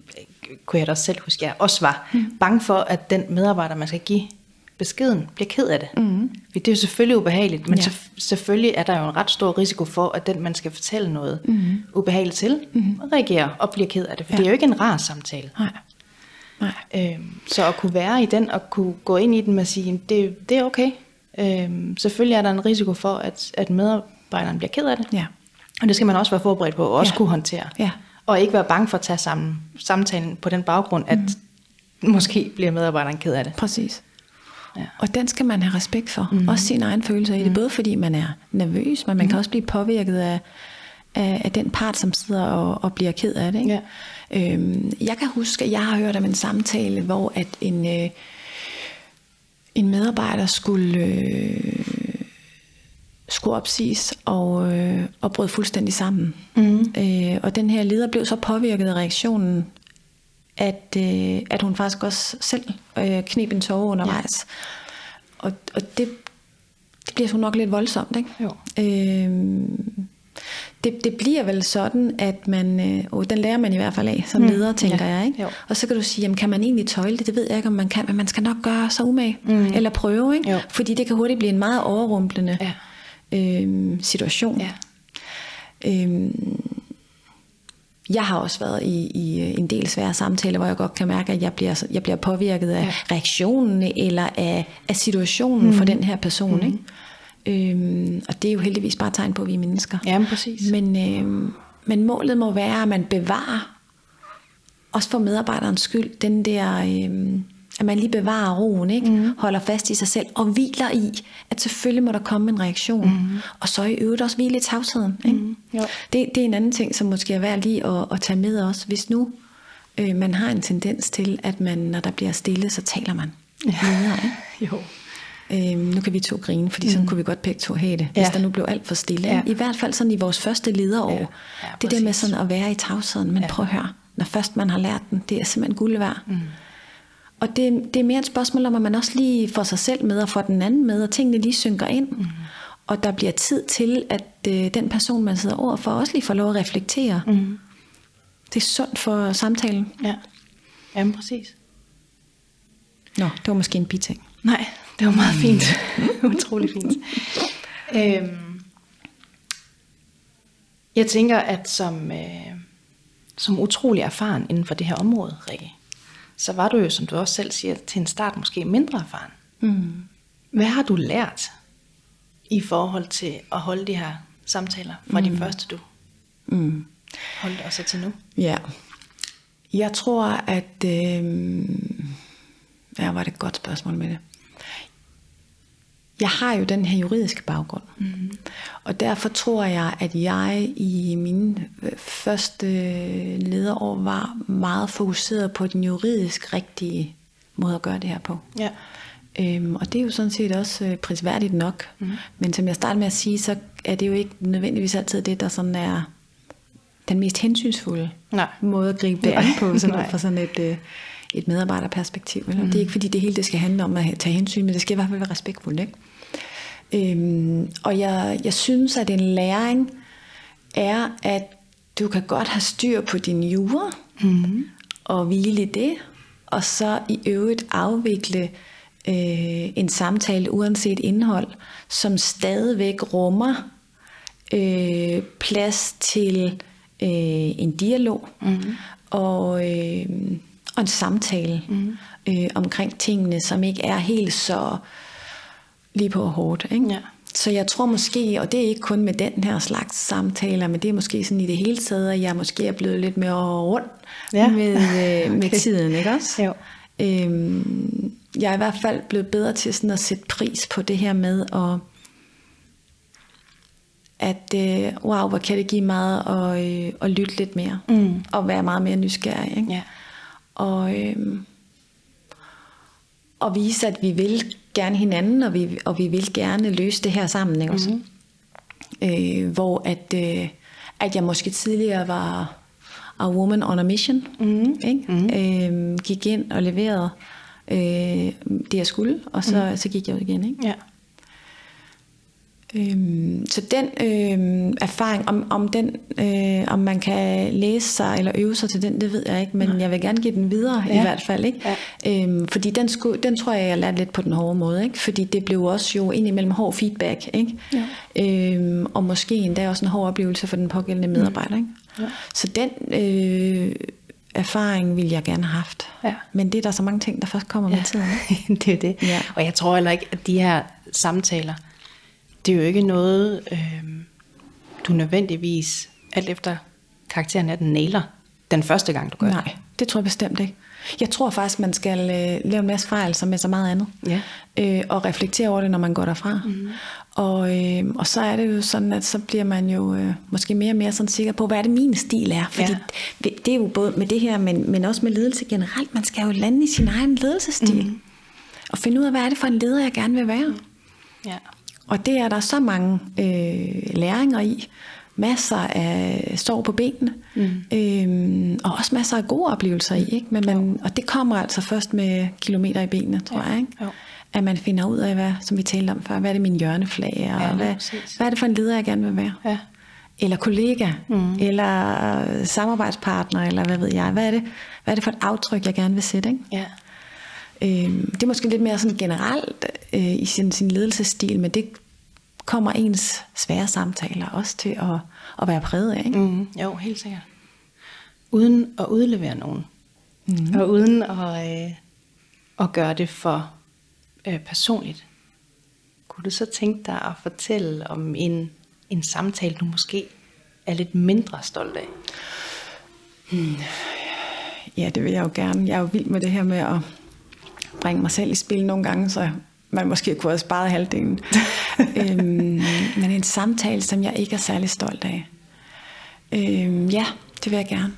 kunne jeg da også selv huske, jeg også var mm. bange for, at den medarbejder, man skal give beskeden, bliver ked af det. Mm. Det er jo selvfølgelig ubehageligt, men Ja. ja. selvfølgelig er der jo en ret stor risiko for, at den, man skal fortælle noget mm. ubehageligt til, mm. reagerer og bliver ked af det. For ja. det er jo ikke en rar samtale. Nej. Nej. Øhm, så at kunne være i den og kunne gå ind i den med at sige, det, det er okay. Øhm, selvfølgelig er der en risiko for, at, at medarbejderen bliver ked af det. Ja. Og det skal man også være forberedt på, og også Ja. kunne håndtere. Ja. Og ikke være bange for at tage sammen, samtalen på den baggrund, at mm. måske bliver medarbejderen ked af det. Præcis. Ja. Og den skal man have respekt for. Mm. Også sine egne følelser i det. Både fordi man er nervøs, men man mm. kan også blive påvirket af, af, af den part, som sidder og, og bliver ked af det. Ikke? Ja. Øhm, jeg kan huske, at jeg har hørt om en samtale, hvor at en, øh, en medarbejder skulle, øh, skulle opsiges og, øh, og brød fuldstændig sammen. Mm. Øh, og den her leder blev så påvirket af reaktionen, at, øh, at hun faktisk også selv øh, knep en tårer undervejs. Ja. Og, og det, det bliver så nok lidt voldsomt, ikke? Jo. Øhm, det, det bliver vel sådan, at man, øh, den lærer man i hvert fald af som leder, tænker Ja. jeg. Ikke? Jo. Og så kan du sige, jamen, kan man egentlig tøjle det? Det ved jeg ikke, om man kan, men man skal nok gøre sig umage. Mm. Eller prøve, ikke? Jo. fordi det kan hurtigt blive en meget overrumplende Ja. øhm, situation. Ja. Øhm, jeg har også været i, i en del svære samtaler, hvor jeg godt kan mærke, at jeg bliver, jeg bliver påvirket af Ja. reaktionen eller af, af situationen mm. for den her person. Mm. Ikke? Øhm, og det er jo heldigvis bare tegn på, at vi er mennesker. Jamen, præcis. Men, øhm, men målet må være, at man bevarer, også for medarbejderens skyld, den der, øhm, at man lige bevarer roen, ikke? Mm. holder fast i sig selv, og hviler i, at selvfølgelig må der komme en reaktion. Mm. Og så i øvrigt også hvile i tavsheden. Ikke? Mm. Jo. Det, det er en anden ting, som måske er værd lige at, at tage med os. Hvis nu øh, man har en tendens til, at man, når der bliver stille, så taler man videre. Ikke? *laughs* Jo. Øhm, nu kan vi to grine, fordi sådan kunne vi godt begge to have det, hvis Ja. der nu blev alt for stille. Ja. I hvert fald sådan i vores første lederår. Ja. Ja, det der med sådan at være i tavsheden, men Ja. prøv at høre, når først man har lært den, det er simpelthen guld værd. Mm. Og det, det er mere et spørgsmål om, at man også lige får sig selv med, og får den anden med, og tingene lige synker ind. Mm. og der bliver tid til, at øh, den person, man sidder over for, også lige får lov at reflektere. Mm. Det er sundt for samtalen. Ja, jamen præcis. Nå, det var måske en biting. Nej, det var meget fint. *laughs* Utrolig fint. Øhm, jeg tænker, at som, øh, som utrolig erfaren inden for det her område, Rikke, så var du jo, som du også selv siger, til en start måske mindre erfaren. Mm. Hvad har du lært i forhold til at holde de her samtaler fra mm. de første, du mm. holdt og så til nu? Ja, jeg tror, at... Øh, ja, var det et godt spørgsmål med det. Jeg har jo den her juridiske baggrund. Mm. Og derfor tror jeg, at jeg i mine øh, første lederår var meget fokuseret på den juridisk rigtige måde at gøre det her på. Ja. Øhm, og det er jo sådan set også øh, prisværdigt nok. Mm. Men som jeg startede med at sige, så er det jo ikke nødvendigvis altid det, der sådan er den mest hensynsfulde Nej. måde at gribe det an på, sådan, fra sådan et, øh, et medarbejderperspektiv. Mm. Det er ikke fordi det hele det skal handle om at tage hensyn, men det skal i hvert fald være respektfuldt. Ikke? Øhm, og jeg, jeg synes, at en læring er, at du kan godt have styr på din jure, mm. og hvile i det, og så i øvrigt afvikle øh, en samtale, uanset indhold, som stadigvæk rummer øh, plads til øh, en dialog mm. og, øh, og en samtale mm. øh, omkring tingene, som ikke er helt så lige på hårdt. Ikke? Ja. Så jeg tror måske, og det er ikke kun med den her slags samtaler, men det er måske sådan i det hele taget, at jeg måske er blevet lidt mere rundt ja. med, øh, *laughs* med tiden, ikke også? Jo. Øhm, jeg er i hvert fald blevet bedre til sådan at sætte pris på det her med at at øh, wow, hvor kan det give meget at, øh, at lytte lidt mere, mm. og være meget mere nysgerrig. Ikke? Ja. Og, øh, og vise, at vi vil gerne hinanden, og vi, og vi vil gerne løse det her sammen. Ikke? Mm-hmm. Øh, hvor at, øh, at jeg måske tidligere var a woman on a mission. Mm-hmm. Ikke? Mm-hmm. Øh, gik ind og leverede øh, det, jeg skulle, og så, mm. så gik jeg ud igen. Ikke? Ja. Øhm, så den øh, erfaring, om, om, den, øh, om man kan læse sig eller øve sig til den, det ved jeg ikke, men Nej. jeg vil gerne give den videre ja. i hvert fald. Ikke? Ja. Øhm, fordi den, skulle, den tror jeg, jeg lærte lidt på den hårde måde, ikke? fordi det blev også jo indimellem hård feedback, ikke? Ja. Øhm, og måske endda også en hård oplevelse for den pågældende mm. medarbejder. Ikke? Ja. Så den øh, erfaring ville jeg gerne have haft. Ja. Men det er der så mange ting, der først kommer ja. med tiden. Ikke? *laughs* det er det. Ja. Og jeg tror heller ikke, at de her samtaler, det er jo ikke noget, øh, du nødvendigvis, alt efter karakteren er den nailer, den første gang, du gør Nej, det tror jeg bestemt ikke. Jeg tror faktisk, man skal øh, lave en masse fejl, som med så meget andet. Ja. Øh, og reflektere over det, når man går derfra. Mm. Og, øh, og så er det jo sådan, at så bliver man jo øh, måske mere og mere sådan sikker på, hvad er det min stil er. Fordi ja. det er jo både med det her, men, men også med ledelse generelt. Man skal jo lande i sin egen ledelsesstil. Mm. Og finde ud af, hvad er det for en leder, jeg gerne vil være. Ja. Og det er der så mange øh, læringer i. Masser af står på benene. Mm. Øhm, og også masser af gode oplevelser i. Ikke? Men man, og det kommer altså først med kilometer i benene, tror ja. jeg. Ikke? Jo. At man finder ud af, hvad, som vi talte om før, hvad er det min hjørneflag er, ja, og hvad, hvad er det for en leder, jeg gerne vil være. Ja. Eller kollega, mm. eller samarbejdspartner, eller hvad ved jeg. Hvad er det, hvad er det for et aftryk, jeg gerne vil sætte? Ikke? Ja. Øhm, det er måske lidt mere sådan generelt øh, i sin, sin ledelsesstil, men det kommer ens svære samtaler også til at, at være præget af. Ikke? Mm, jo, helt sikkert. Uden at udlevere nogen. Mm. Og uden at, øh, at gøre det for øh, personligt. Kunne du så tænke dig at fortælle om en, en samtale, du måske er lidt mindre stolt af? Mm. Ja, det vil jeg jo gerne. Jeg er jo vild med det her med at bringe mig selv i spil nogle gange, så man måske kunne have sparet halvdelen. *laughs* øhm, men en samtale, som jeg ikke er særlig stolt af. Øhm, ja, det vil jeg gerne.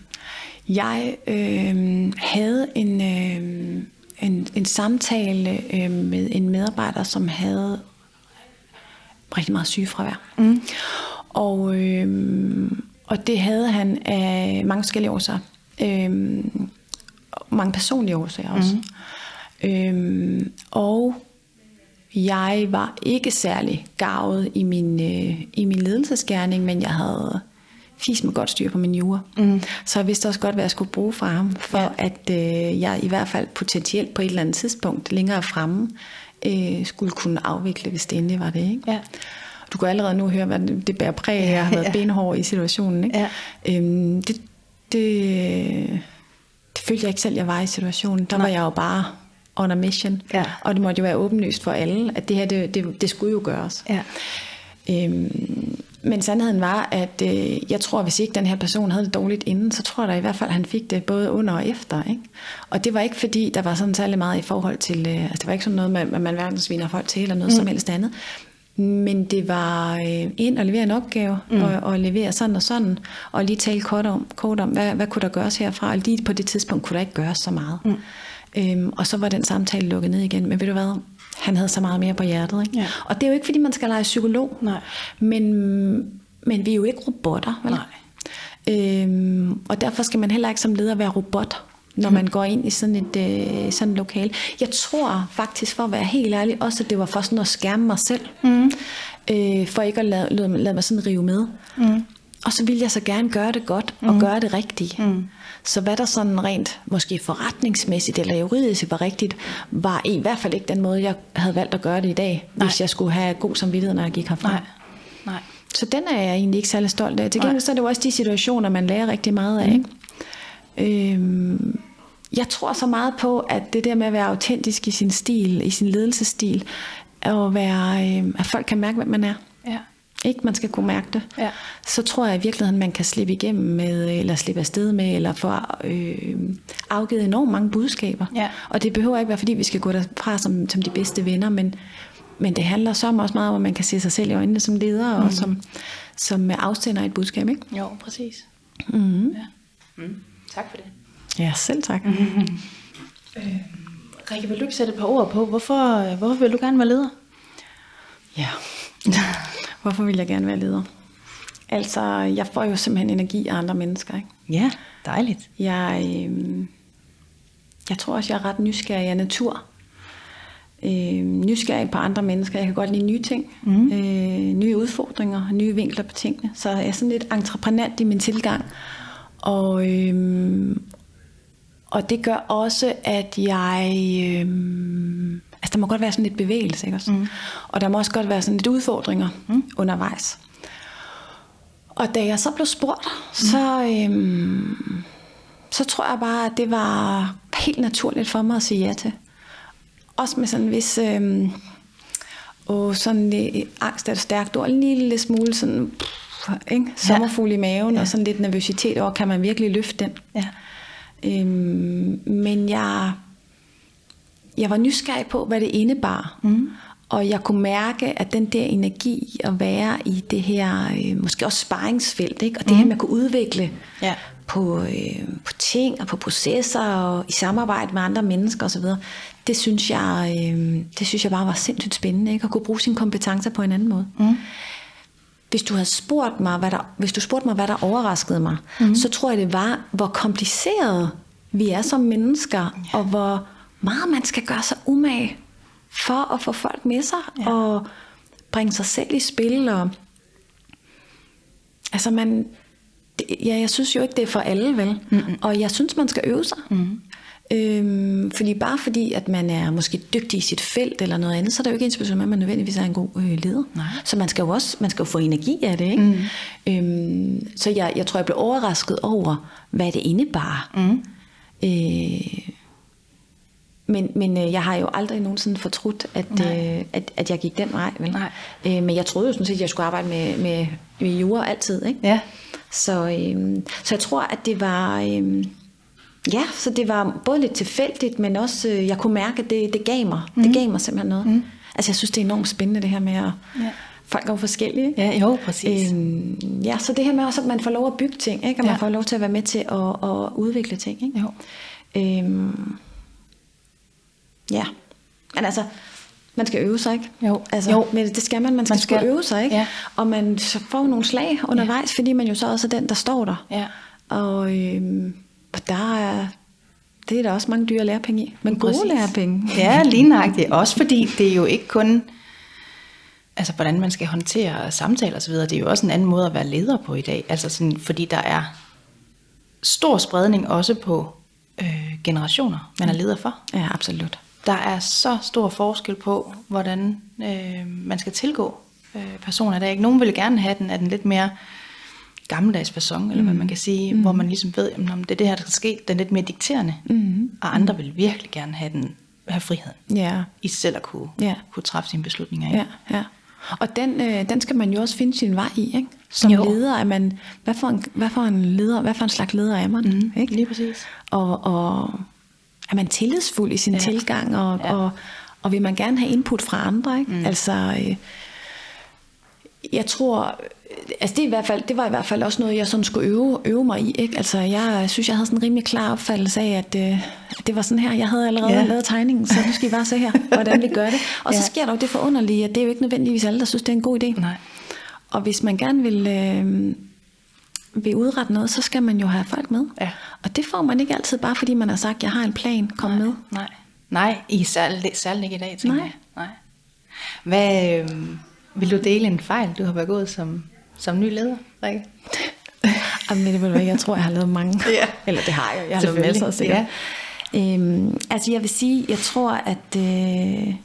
Jeg øhm, havde en, øhm, en, en samtale øhm, med en medarbejder, som havde rigtig meget sygefravær. Mm. Og, øhm, og det havde han af mange forskellige årsager. Øhm, mange personlige årsager også. Mm. Øhm, og Jeg var ikke særlig gavet i min, øh, i min ledelsesgærning, men jeg havde fis med godt styr på min jure. Mm. Så jeg vidste også godt, hvad jeg skulle bruge fra ham, for ja. at øh, jeg i hvert fald potentielt på et eller andet tidspunkt længere fremme øh, skulle kunne afvikle, hvis det endelig var det. Ikke? Ja. Du kan allerede nu høre, hvad det, det bærer præg af. Jeg har været ja. benhård i situationen. Ikke? Ja. Øhm, det, det, det følte jeg ikke selv, jeg var i situationen. Der Nej. var jeg jo bare on a mission. Ja. Og det måtte jo være åbenlyst for alle, at det her, det, det, det skulle jo gøres. Ja. Øhm, men sandheden var, at øh, jeg tror, hvis ikke den her person havde det dårligt inden, så tror jeg da i hvert fald, at han fik det både under og efter. Ikke? Og det var ikke fordi, der var sådan særlig meget i forhold til, øh, altså det var ikke sådan noget at man hverken sviner folk til eller noget mm. som helst andet. Men det var øh, ind og levere en opgave, mm. og, og levere sådan og sådan, og lige tale kort om, kort om hvad, hvad kunne der gøres herfra, og lige på det tidspunkt kunne der ikke gøres så meget. Mm. Øhm, og så var den samtale lukket ned igen. Men ved du hvad, han havde så meget mere på hjertet. Ikke? Ja. Og det er jo ikke, fordi man skal lege psykolog. Nej. Men, men vi er jo ikke robotter. Vel? Nej. Øhm, og derfor skal man heller ikke som leder være robot, når man går ind i sådan et øh, sådan et lokale. Jeg tror faktisk, for at være helt ærlig, også at det var for sådan at skærme mig selv. Mm. Øh, for ikke at lade, lade, lade mig sådan rive med. Mm. Og så ville jeg så gerne gøre det godt, og mm. gøre det rigtigt. Mm. Så hvad der sådan rent, måske forretningsmæssigt eller juridisk var rigtigt, var i hvert fald ikke den måde, jeg havde valgt at gøre det i dag, Nej. hvis jeg skulle have god samvittighed, når jeg gik herfra. Nej. Nej. Så den er jeg egentlig ikke særlig stolt af. Til gengæld så er det jo også de situationer, man lærer rigtig meget af. Mm. Ikke? Øhm, jeg tror så meget på, at det der med at være autentisk i sin stil, i sin ledelsesstil, og være, øh, at folk kan mærke, hvem man er. Ikke man skal kunne mærke det. Ja. Så tror jeg i virkeligheden, man kan slippe igennem med, eller slippe afsted med, eller få øh, afgivet enormt mange budskaber. Ja. Og det behøver ikke være, fordi vi skal gå derfra som, som de bedste venner, men, men det handler så også meget om, at man kan se sig selv i øjnene som leder, mm. og som, som afsender et budskab. Ikke? Jo, præcis. Mm. Ja. Mm. Tak for det. Ja, selv tak. Mm-hmm. *laughs* Øh, Rikke, vil du ikke sætte et par ord på, hvorfor, hvorfor vil du gerne være leder? Ja. *laughs* Hvorfor vil jeg gerne være leder? Altså, jeg får jo simpelthen energi af andre mennesker. Ikke? Ja, dejligt. Jeg, øh, jeg tror også, jeg er ret nysgerrig af natur. Øh, nysgerrig på andre mennesker. Jeg kan godt lide nye ting. Mm. Øh, nye udfordringer, nye vinkler på tingene. Så jeg er sådan lidt entreprenant i min tilgang. Og, øh, og det gør også, at jeg... Øh, altså der må godt være sådan lidt bevægelse, ikke også? Mm. Og der må også godt være sådan lidt udfordringer mm. undervejs. Og da jeg så blev spurgt, mm. så, øhm, så tror jeg bare, at det var helt naturligt for mig at sige ja til. Også med sådan en vis... Øhm, og sådan lidt, angst er et stærkt ord, en lille smule sådan, pff, ikke? sommerfugl i maven, ja. og sådan lidt nervøsitet over, kan man virkelig løfte den? Ja. Øhm, men jeg jeg var nysgerrig på, hvad det indebar. Mm. Og jeg kunne mærke, at den der energi at være i det her, øh, måske også sparringsfelt, ikke? og det mm. her med at kunne udvikle ja. på, øh, på ting og på processer og i samarbejde med andre mennesker osv., det synes jeg, øh, det synes jeg bare var sindssygt spændende, ikke? at kunne bruge sine kompetencer på en anden måde. Mm. Hvis du havde spurgt mig, hvad der, hvis du spurgte mig, hvad der overraskede mig, mm. så tror jeg, det var, hvor kompliceret vi er som mennesker, ja. og hvor meget man skal gøre sig umage for at få folk med sig ja. og bringe sig selv i spil. Og, altså man, ja, jeg synes jo ikke, det er for alle, vel? Mm-hmm. Og jeg synes, man skal øve sig. Mm. Øhm, fordi bare fordi, at man er måske dygtig i sit felt eller noget andet, så er der jo ikke inspiration med, at man nødvendigvis er en god øh, leder. Nej. Så man skal jo også man skal jo få energi af det. Ikke? Mm. Øhm, så jeg, jeg tror, jeg blev overrasket over, hvad det indebar. Mm. Øh, men, men øh, jeg har jo aldrig nogensinde fortrudt, at, øh, at, at jeg gik den vej. Vel? Nej. Øh, men jeg troede jo sådan set, at jeg skulle arbejde med, med, med jura altid. Ikke? Ja. Så, øh, så jeg tror, at det var... Øh, ja, så det var både lidt tilfældigt, men også, øh, jeg kunne mærke, at det, det gav mig. Mm. Det gav mig simpelthen noget. Mm. Altså jeg synes, det er enormt spændende det her med at... Ja. Folk er jo forskellige. Ja, jo, præcis. Øhm, ja, så det her med også, at man får lov at bygge ting, ikke? og man ja. får lov til at være med til at, at udvikle ting. Ikke? Jo. Øhm, Ja, men altså, man skal øve sig, ikke? Jo. Altså, jo. Men det skal man, man skal, man skal. øve sig, ikke? Ja. Og man får nogle slag undervejs, ja. fordi man jo så også er den, der står der. Ja. Og, øhm, og der er, det er der også mange dyre lærepenge i. Men gode Præcis. lærepenge. Ja, lige nøjagtigt. Også fordi det er jo ikke kun, altså hvordan man skal håndtere samtaler osv., det er jo også en anden måde at være leder på i dag. Altså sådan, fordi der er stor spredning også på øh, generationer, man er leder for. Ja, absolut. Der er så stor forskel på, hvordan øh, man skal tilgå øh, personer. Der er ikke nogen vil gerne have den, at den lidt mere gammeldags fasong, eller hvad man kan sige, mm. hvor man ligesom ved, at det er det her, der skal ske, den er lidt mere dikterende. Mm. Og andre vil virkelig gerne have den have friheden Ja, i selv at kunne, Ja. kunne træffe sine beslutninger. ja, ja. Og den, øh, den skal man jo også finde sin vej i, ikke? Som Jo. leder er man, hvad for en, hvad for en leder, hvad for en slags leder er man, Mm, ikke? Lige præcis. Og, og er man tillidsfuld i sin Ja. tilgang, og, Ja. og, og vil man gerne have input fra andre, ikke? Mm. Altså, øh, jeg tror, altså det, er i hvert fald, det var i hvert fald også noget, jeg sådan skulle øve, øve mig i. Ikke? Altså jeg synes, jeg havde sådan en rimelig klar opfattelse af, at, øh, at det var sådan her. Jeg havde allerede Ja. lavet tegningen, så nu skal I bare se her, *laughs* hvordan vi gør det. Og så Ja. sker der jo det forunderlige, at det er jo ikke nødvendigvis alle, der synes, det er en god idé. Nej. Og hvis man gerne vil, øh, vil udrette noget, så skal man jo have folk med. Ja. Og det får man ikke altid, bare fordi man har sagt, jeg har en plan, kom med. Nej. Nej, i særligt, særligt ikke i dag, tænker Nej. jeg. Nej. Hvad, øh, vil du dele en fejl, du har begået som, som ny leder, Rikke? *laughs* Jamen, det du hvad, jeg tror, jeg har lavet mange. *laughs* Ja. Eller det har jeg, jeg har lavet masser sikkert. Ja. Øhm, altså jeg vil sige, jeg tror, at... Øh,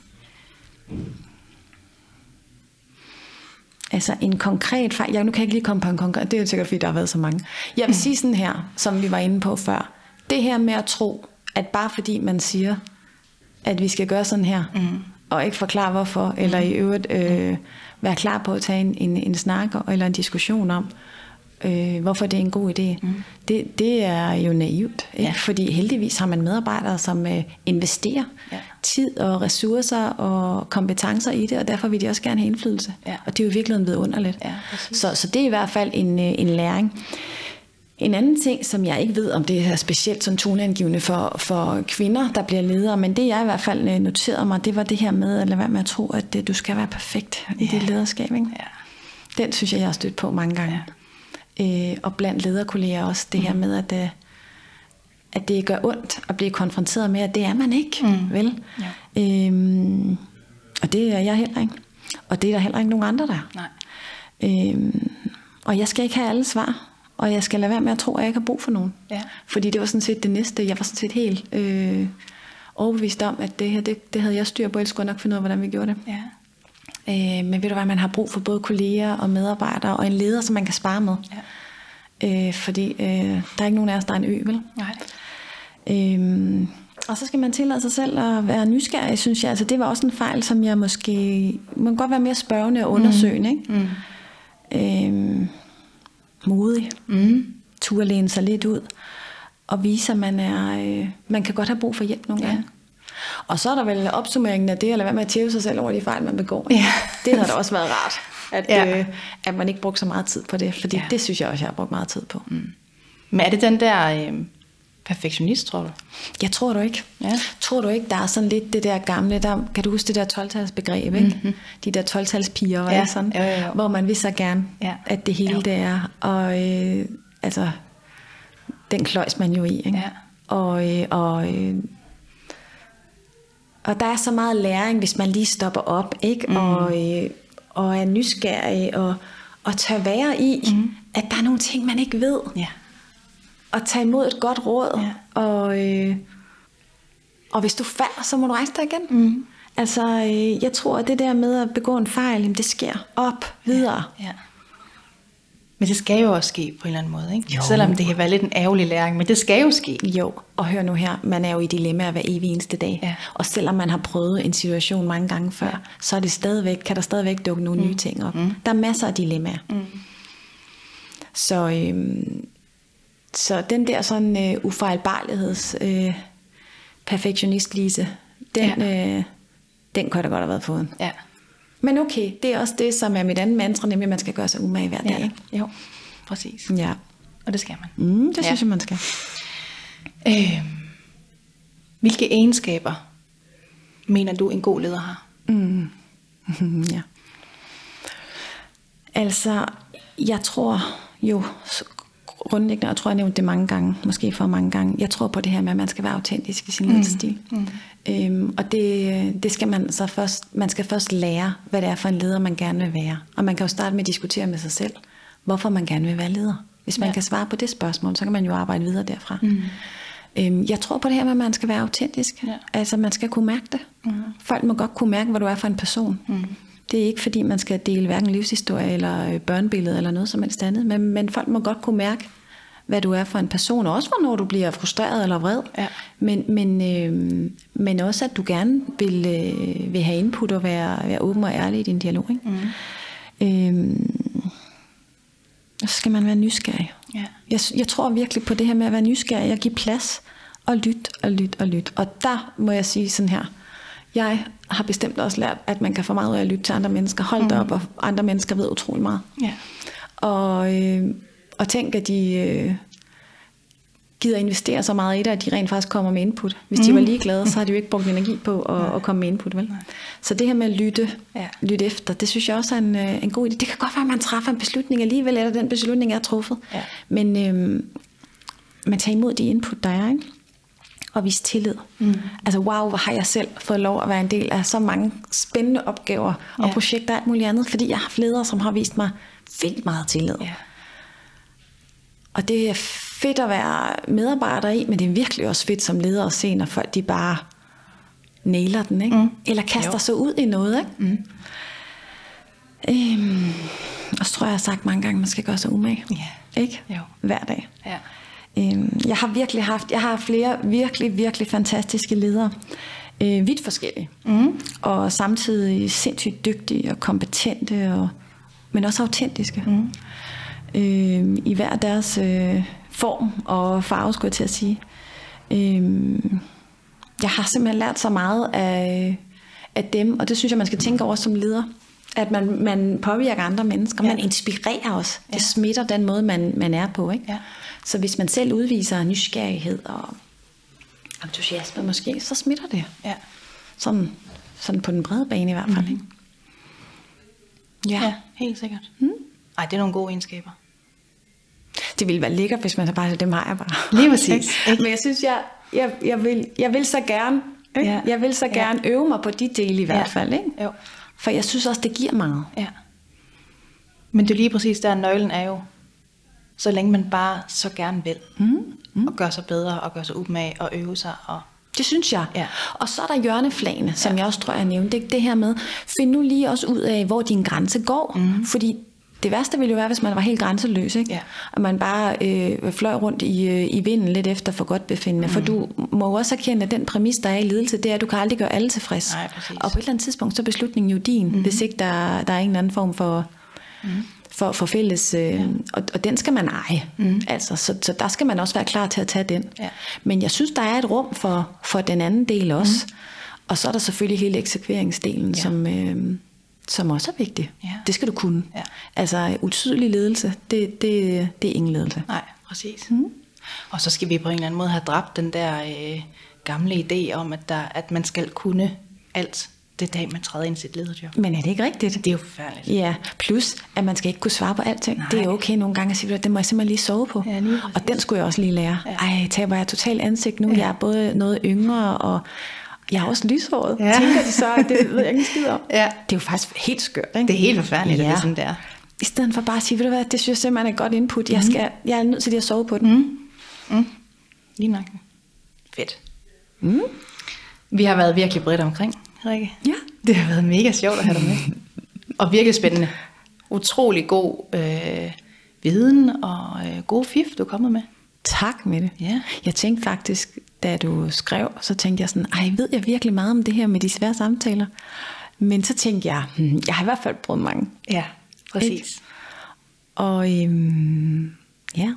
altså en konkret fejl, jeg, nu kan jeg ikke lige komme på en konkret, det er jo sikkert fordi, der har været så mange. Jeg vil sige sådan her, som vi var inde på før. Det her med at tro, at bare fordi man siger, at vi skal gøre sådan her, mm. og ikke forklare hvorfor, eller i øvrigt øh, være klar på at tage en, en, en snak eller en diskussion om, øh, hvorfor det er en god idé. Mm. Det, det er jo naivt, ikke? Ja. fordi heldigvis har man medarbejdere, som øh, investerer Ja. tid og ressourcer og kompetencer i det, og derfor vil de også gerne have indflydelse. Ja. Og det er jo virkelig vidunderligt. Ja, præcis. så, så det er i hvert fald en, øh, en læring. En anden ting, som jeg ikke ved, om det er specielt sådan toneangivende for, for kvinder, der bliver ledere, men det jeg i hvert fald øh, noterede mig, det var det her med at lade være med at tro, at øh, du skal være perfekt i Ja. dit lederskab. Ikke? Ja. Den synes jeg, jeg har stødt på mange gange. Ja. Øh, og blandt lederkolleger også, det her Mm. med, at, øh, at det gør ondt at blive konfronteret med, at det er man ikke, Mm. vel? Ja. Øhm, og det er jeg heller ikke. Og det er der heller ikke nogen andre, der er. Nej. Øhm, og jeg skal ikke have alle svar. Og jeg skal lade være med at tro, at jeg ikke har brug for nogen. Ja. Fordi det var sådan set det næste. Jeg var sådan set helt øh, overbevist om, at det her, det, det havde jeg styr på. Jeg skulle nok finde ud af, hvordan vi gjorde det. Ja. Øh, men ved du hvad, man har brug for både kolleger og medarbejdere, og en leder, som man kan spare med. Ja. Øh, fordi øh, der er ikke nogen af os, der er en ø, vel? Nej. Øhm, og så skal man tillade sig selv at være nysgerrig, synes jeg. Altså, det var også en fejl, som jeg måske... Man kan godt være mere spørgende og undersøgende, ikke? Mm. Øhm, modig. Mm. Turde læne sig lidt ud. Og vise, at man er... Øh, man kan godt have brug for hjælp nogle Ja. gange. Og så er der vel opsummeringen af det, at lade være med at tæve sig selv over de fejl, man begår. Ja. Det havde da også været rart, at, Ja. øh, at man ikke brugte så meget tid på det. Fordi Ja. det synes jeg også, jeg har brugt meget tid på. Mm. Men er det den der øh, perfektionist, tror du? Jeg tror du ikke. Ja. Tror du ikke, der er sådan lidt det der gamle, der, kan du huske det der 12-talsbegreb, ikke? Mm-hmm. De der 12-talspiger, var Ja, det sådan? jo, jo, jo. Hvor man vil så gerne, Ja. at det hele Jo. det er. Og øh, altså, den kløjs man jo i, ikke? Ja. Og, øh, og, øh, og der er så meget læring, hvis man lige stopper op, ikke? Mm. Og, øh, og er nysgerrig og, og tør være i, mm. at der er nogle ting, man ikke ved Ja. og tage imod et godt råd. Ja. Og, øh, og hvis du falder, så må du rejse dig igen. Mm. Altså, øh, jeg tror, at det der med at begå en fejl, jamen, det sker op, videre. Ja. Men det skal jo også ske på en eller anden måde, ikke? Jo. Selvom det kan være lidt en ærgerlig læring, men det skal jo ske. Jo, og hør nu her, man er jo i dilemmaer hver evig eneste dag. Ja. Og selvom man har prøvet en situation mange gange før, ja. så er det stadigvæk, kan der stadigvæk dukke nogle mm. nye ting op. Mm. Der er masser af dilemmaer. Mm. Så, øhm, så den der sådan øh, ufejlbarligheds øh, perfektionist Lise, den, ja. øh, den kunne jeg da godt have været fået. Ja. Men okay, det er også det, som er mit andet mantra, nemlig at man skal gøre sig umage hver dag. ja. Jo, præcis. Ja. Og det skal man. Mm, det Ja. synes jeg, man skal. Øh, hvilke egenskaber mener du, en god leder har? Mm. *laughs* ja. Altså, jeg tror jo grundlæggende, og jeg tror, jeg nævnte det mange gange, måske for mange gange, jeg tror på det her med, at man skal være autentisk i sin ledelsesstil. Mm. Øhm, og det, det skal man så først, man skal først lære, hvad det er for en leder, man gerne vil være. Og man kan jo starte med at diskutere med sig selv, hvorfor man gerne vil være leder. Hvis man ja. kan svare på det spørgsmål, så kan man jo arbejde videre derfra. Mm. Øhm, jeg tror på det her med, at man skal være autentisk. Ja. Altså, man skal kunne mærke det. Mm. Folk må godt kunne mærke, hvad du er for en person. Mm. Det er ikke fordi, man skal dele hverken livshistorie eller øh, børnebillede eller noget som helst andet, men, men folk må godt kunne mærke, hvad du er for en person, og også hvornår du bliver frustreret eller vred. Ja. Men, men, øh, men også, at du gerne vil, øh, vil have input og være, være åben og ærlig i din dialog. Ikke? Mm. Øh, så skal man være nysgerrig. Ja. Jeg, jeg tror virkelig på det her med at være nysgerrig og give plads og lytte og lytte og lytte. Og der må jeg sige sådan her, jeg har bestemt også lært, at man kan få meget ud af at lytte til andre mennesker. Hold mm. op, og andre mennesker ved utrolig meget. Ja. Og, øh, og tænk, at de øh, gider investere så meget i det, at de rent faktisk kommer med input. Hvis mm. de var ligeglade, så har de jo ikke brugt energi på at, at komme med input. Vel? Nej. Så det her med at lytte, ja. lytte efter, det synes jeg også er en, øh, en god idé. Det kan godt være, at man træffer en beslutning alligevel, eller den beslutning er truffet. Ja. Men øh, man tager imod de input, der er. Ikke? og vise tillid. Mm. Altså wow, hvor har jeg selv fået lov at være en del af så mange spændende opgaver og ja. projekter og alt muligt andet, fordi jeg har haft ledere, som har vist mig vildt meget tillid. Ja. Og det er fedt at være medarbejder i, men det er virkelig også fedt som leder at se, når folk de bare nailer den, ikke? Mm. eller kaster jo. sig ud i noget. Ikke? Mm. Øhm, og så tror jeg, jeg har sagt mange gange, at man skal gøre sig umage. Ja. Ikke? Jo. Hver dag. Ja. Øhm, jeg har virkelig haft, jeg har flere virkelig, virkelig fantastiske ledere. Øh, vidt forskellige. Mm. Og samtidig sindssygt dygtige og kompetente, og, men også autentiske. Mm. Øh, I hver deres øh, form og farve, skulle jeg til at sige. Øh, jeg har simpelthen lært så meget af, af dem, og det synes jeg, man skal tænke over som leder. At man, man påvirker andre mennesker, ja. man inspirerer os. Ja. Det smitter den måde, man, man er på. Ikke? Ja. Så hvis man selv udviser nysgerrighed og entusiasme måske, så smitter det. Ja. Sådan, sådan på den brede bane i hvert fald. Mm. Ikke? Ja. ja, helt sikkert. Mm. Ej, det er nogle gode egenskaber. Det ville være lækkert, hvis man så bare har jeg bare. Lige præcis. *laughs* Ikke? Men jeg synes, jeg, jeg, jeg, vil, jeg vil så gerne, ikke? Ja. jeg vil så gerne ja. øve mig på de dele i hvert ja. fald. Ikke? Jo. For jeg synes også, det giver meget. Ja. Men det er lige præcis der, nøglen er jo, så længe man bare så gerne vil, mm. Mm. og gøre sig bedre, og gøre sig umage, og øve sig, og det synes jeg. Ja. Og så er der hjørneflagene, som ja. jeg også tror, jeg nævnte. Det, det her med, find nu lige også ud af, hvor din grænse går. Mm. Fordi det værste ville jo være, hvis man var helt grænseløs, ikke? Ja. og man bare øh, fløj rundt i, øh, i vinden lidt efter for godt befindende. Mm. For du må jo også erkende, at den præmis, der er i ledelse, det er, at du kan aldrig gøre alle tilfreds. Nej, og på et eller andet tidspunkt, så er beslutningen jo din, mm. hvis ikke der, der er en eller anden form for... Mm for, for fælles, øh, ja. og, og den skal man eje. Mm. Altså, så, så der skal man også være klar til at tage den. Ja. Men jeg synes, der er et rum for, for den anden del også. Mm. Og så er der selvfølgelig hele eksekveringsdelen, ja. som, øh, som også er vigtig. Ja. Det skal du kunne. Ja. Altså utydelig ledelse, det, det, det er ingen ledelse. Nej, præcis. Mm. Og så skal vi på en eller anden måde have dræbt den der øh, gamle idé om, at, der, at man skal kunne alt det dag, man træder ind i sit lederjob. Men er det ikke rigtigt? Det er jo forfærdeligt. Ja, plus at man skal ikke kunne svare på alting. Nej. Det er okay nogle gange at sige, at det må jeg simpelthen lige sove på. Ja, lige og den skulle jeg også lige lære. Ja. Ej, taber jeg totalt ansigt nu. Ja. Jeg er både noget yngre, og jeg er også lyshåret. Ja. Tænker de så, det ved jeg ikke skid om. Ja. Det er jo faktisk helt skørt. Ikke? Det er helt forfærdeligt, ja. at det er sådan, det er. I stedet for bare at sige, ved du hvad, det synes jeg simpelthen er et godt input. Jeg, mhm. skal, jeg er nødt til lige at sove på den. Mm. Mm. Lige nok. Fedt. Mm. Vi har været virkelig bredt omkring. Rikke. Ja. Det har været mega sjovt at have dig med. *laughs* og virkelig spændende. Utrolig god øh, viden og øh, god fif, du er kommet med. Tak med det. Ja. Jeg tænkte faktisk, da du skrev, så tænkte jeg sådan, ej, ved jeg virkelig meget om det her med de svære samtaler? Men så tænkte jeg, hmm, jeg har i hvert fald prøvet mange. Ja, præcis. Et. Og øhm, ja,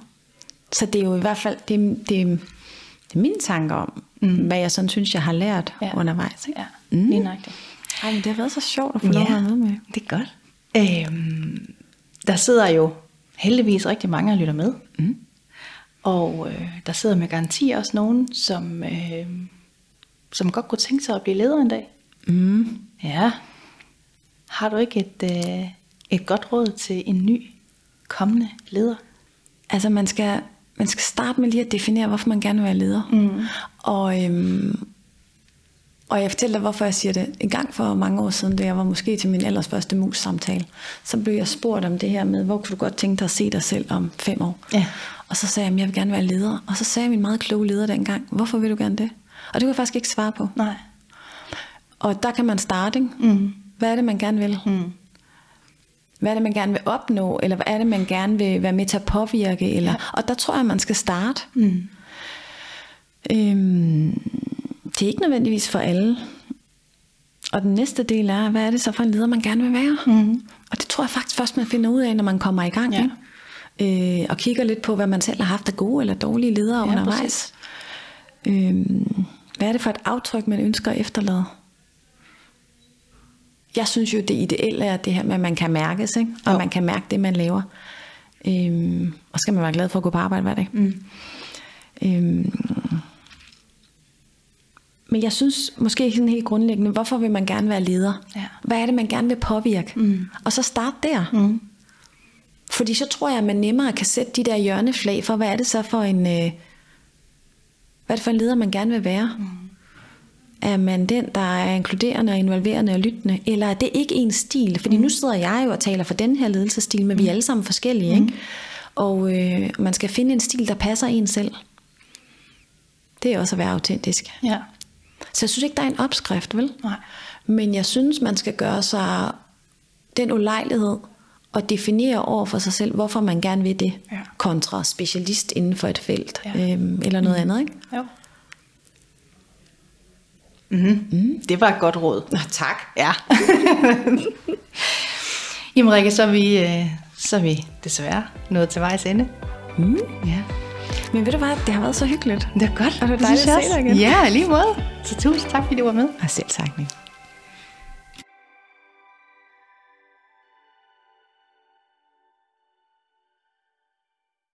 så det er jo i hvert fald, det, det, det er mine tanker om, mm. hvad jeg sådan synes, jeg har lært ja. undervejs. Ikke? Ja. Mm. Lige nøjagtigt. Ej, men det har været så sjovt at få lov at være med med. det er godt. Øhm, der sidder jo heldigvis rigtig mange og lytter med. Mm. Og øh, der sidder med garanti også nogen, som, øh, som godt kunne tænke sig at blive leder en dag. Mm. Ja. Har du ikke et, øh, et godt råd til en ny kommende leder? altså man skal, man skal starte med lige at definere, hvorfor man gerne vil være leder. Mm. Og, øhm, og jeg fortæller dig, hvorfor jeg siger det. En gang for mange år siden, da jeg var måske til min ellers første mus-samtale, så blev jeg spurgt om det her med, hvor kunne du godt tænke dig at se dig selv om fem år? Ja. Og så sagde jeg, at jeg vil gerne være leder. Og så sagde min meget kloge leder dengang, hvorfor vil du gerne det? Og det kunne jeg faktisk ikke svare på. Nej. Og der kan man starte. Ikke? Mm. Hvad er det, man gerne vil? Mm. Hvad er det, man gerne vil opnå? Eller hvad er det, man gerne vil være med til at påvirke? Eller, ja. Og der tror jeg, man skal starte. Mm. Øhm, det er ikke nødvendigvis for alle. Og den næste del er, hvad er det så for en leder, man gerne vil være? Mm. Og det tror jeg faktisk først, man finder ud af, når man kommer i gang. Ja. Ikke? Øh, og kigger lidt på, hvad man selv har haft af gode eller dårlige ledere ja, undervejs. Øhm, hvad er det for et aftryk, man ønsker at efterlade? Jeg synes jo, det ideelle er det her med, at man kan mærkes, ikke? og jo. man kan mærke det, man laver. Øhm, og skal man være glad for at gå på arbejde hver dag. Mm. Øhm, men jeg synes måske ikke sådan helt grundlæggende, hvorfor vil man gerne være leder? Ja. Hvad er det, man gerne vil påvirke? Mm. Og så start der. Mm. Fordi så tror jeg, at man nemmere kan sætte de der hjørneflag for, hvad er det så for en, øh, hvad er det for en leder, man gerne vil være? Mm. Er man den, der er inkluderende og involverende og lyttende? Eller er det ikke en stil? Fordi mm. nu sidder jeg jo og taler for den her ledelsesstil, men mm. vi er alle sammen forskellige. Mm. Ikke? Og øh, man skal finde en stil, der passer en selv. Det er også at være autentisk. Ja. Så jeg synes ikke, der er en opskrift, vel? Nej. Men jeg synes, man skal gøre sig den ulejlighed og definere over for sig selv, hvorfor man gerne vil det, ja. kontra specialist inden for et felt, ja. øhm, eller noget mm. andet, ikke? Jo. Mm-hmm. Mm. Det var et godt råd. Nå, tak. Ja. *laughs* Jamen Rikke, så er, vi, øh, så er vi desværre nået til vejs ende. Mm. Ja. Men ved du hvad, det har været så hyggeligt. Det er godt. Og det er dejligt at se dig igen. Ja, lige måde. Så tusind tak, fordi du var med. Og selv tak, Nick.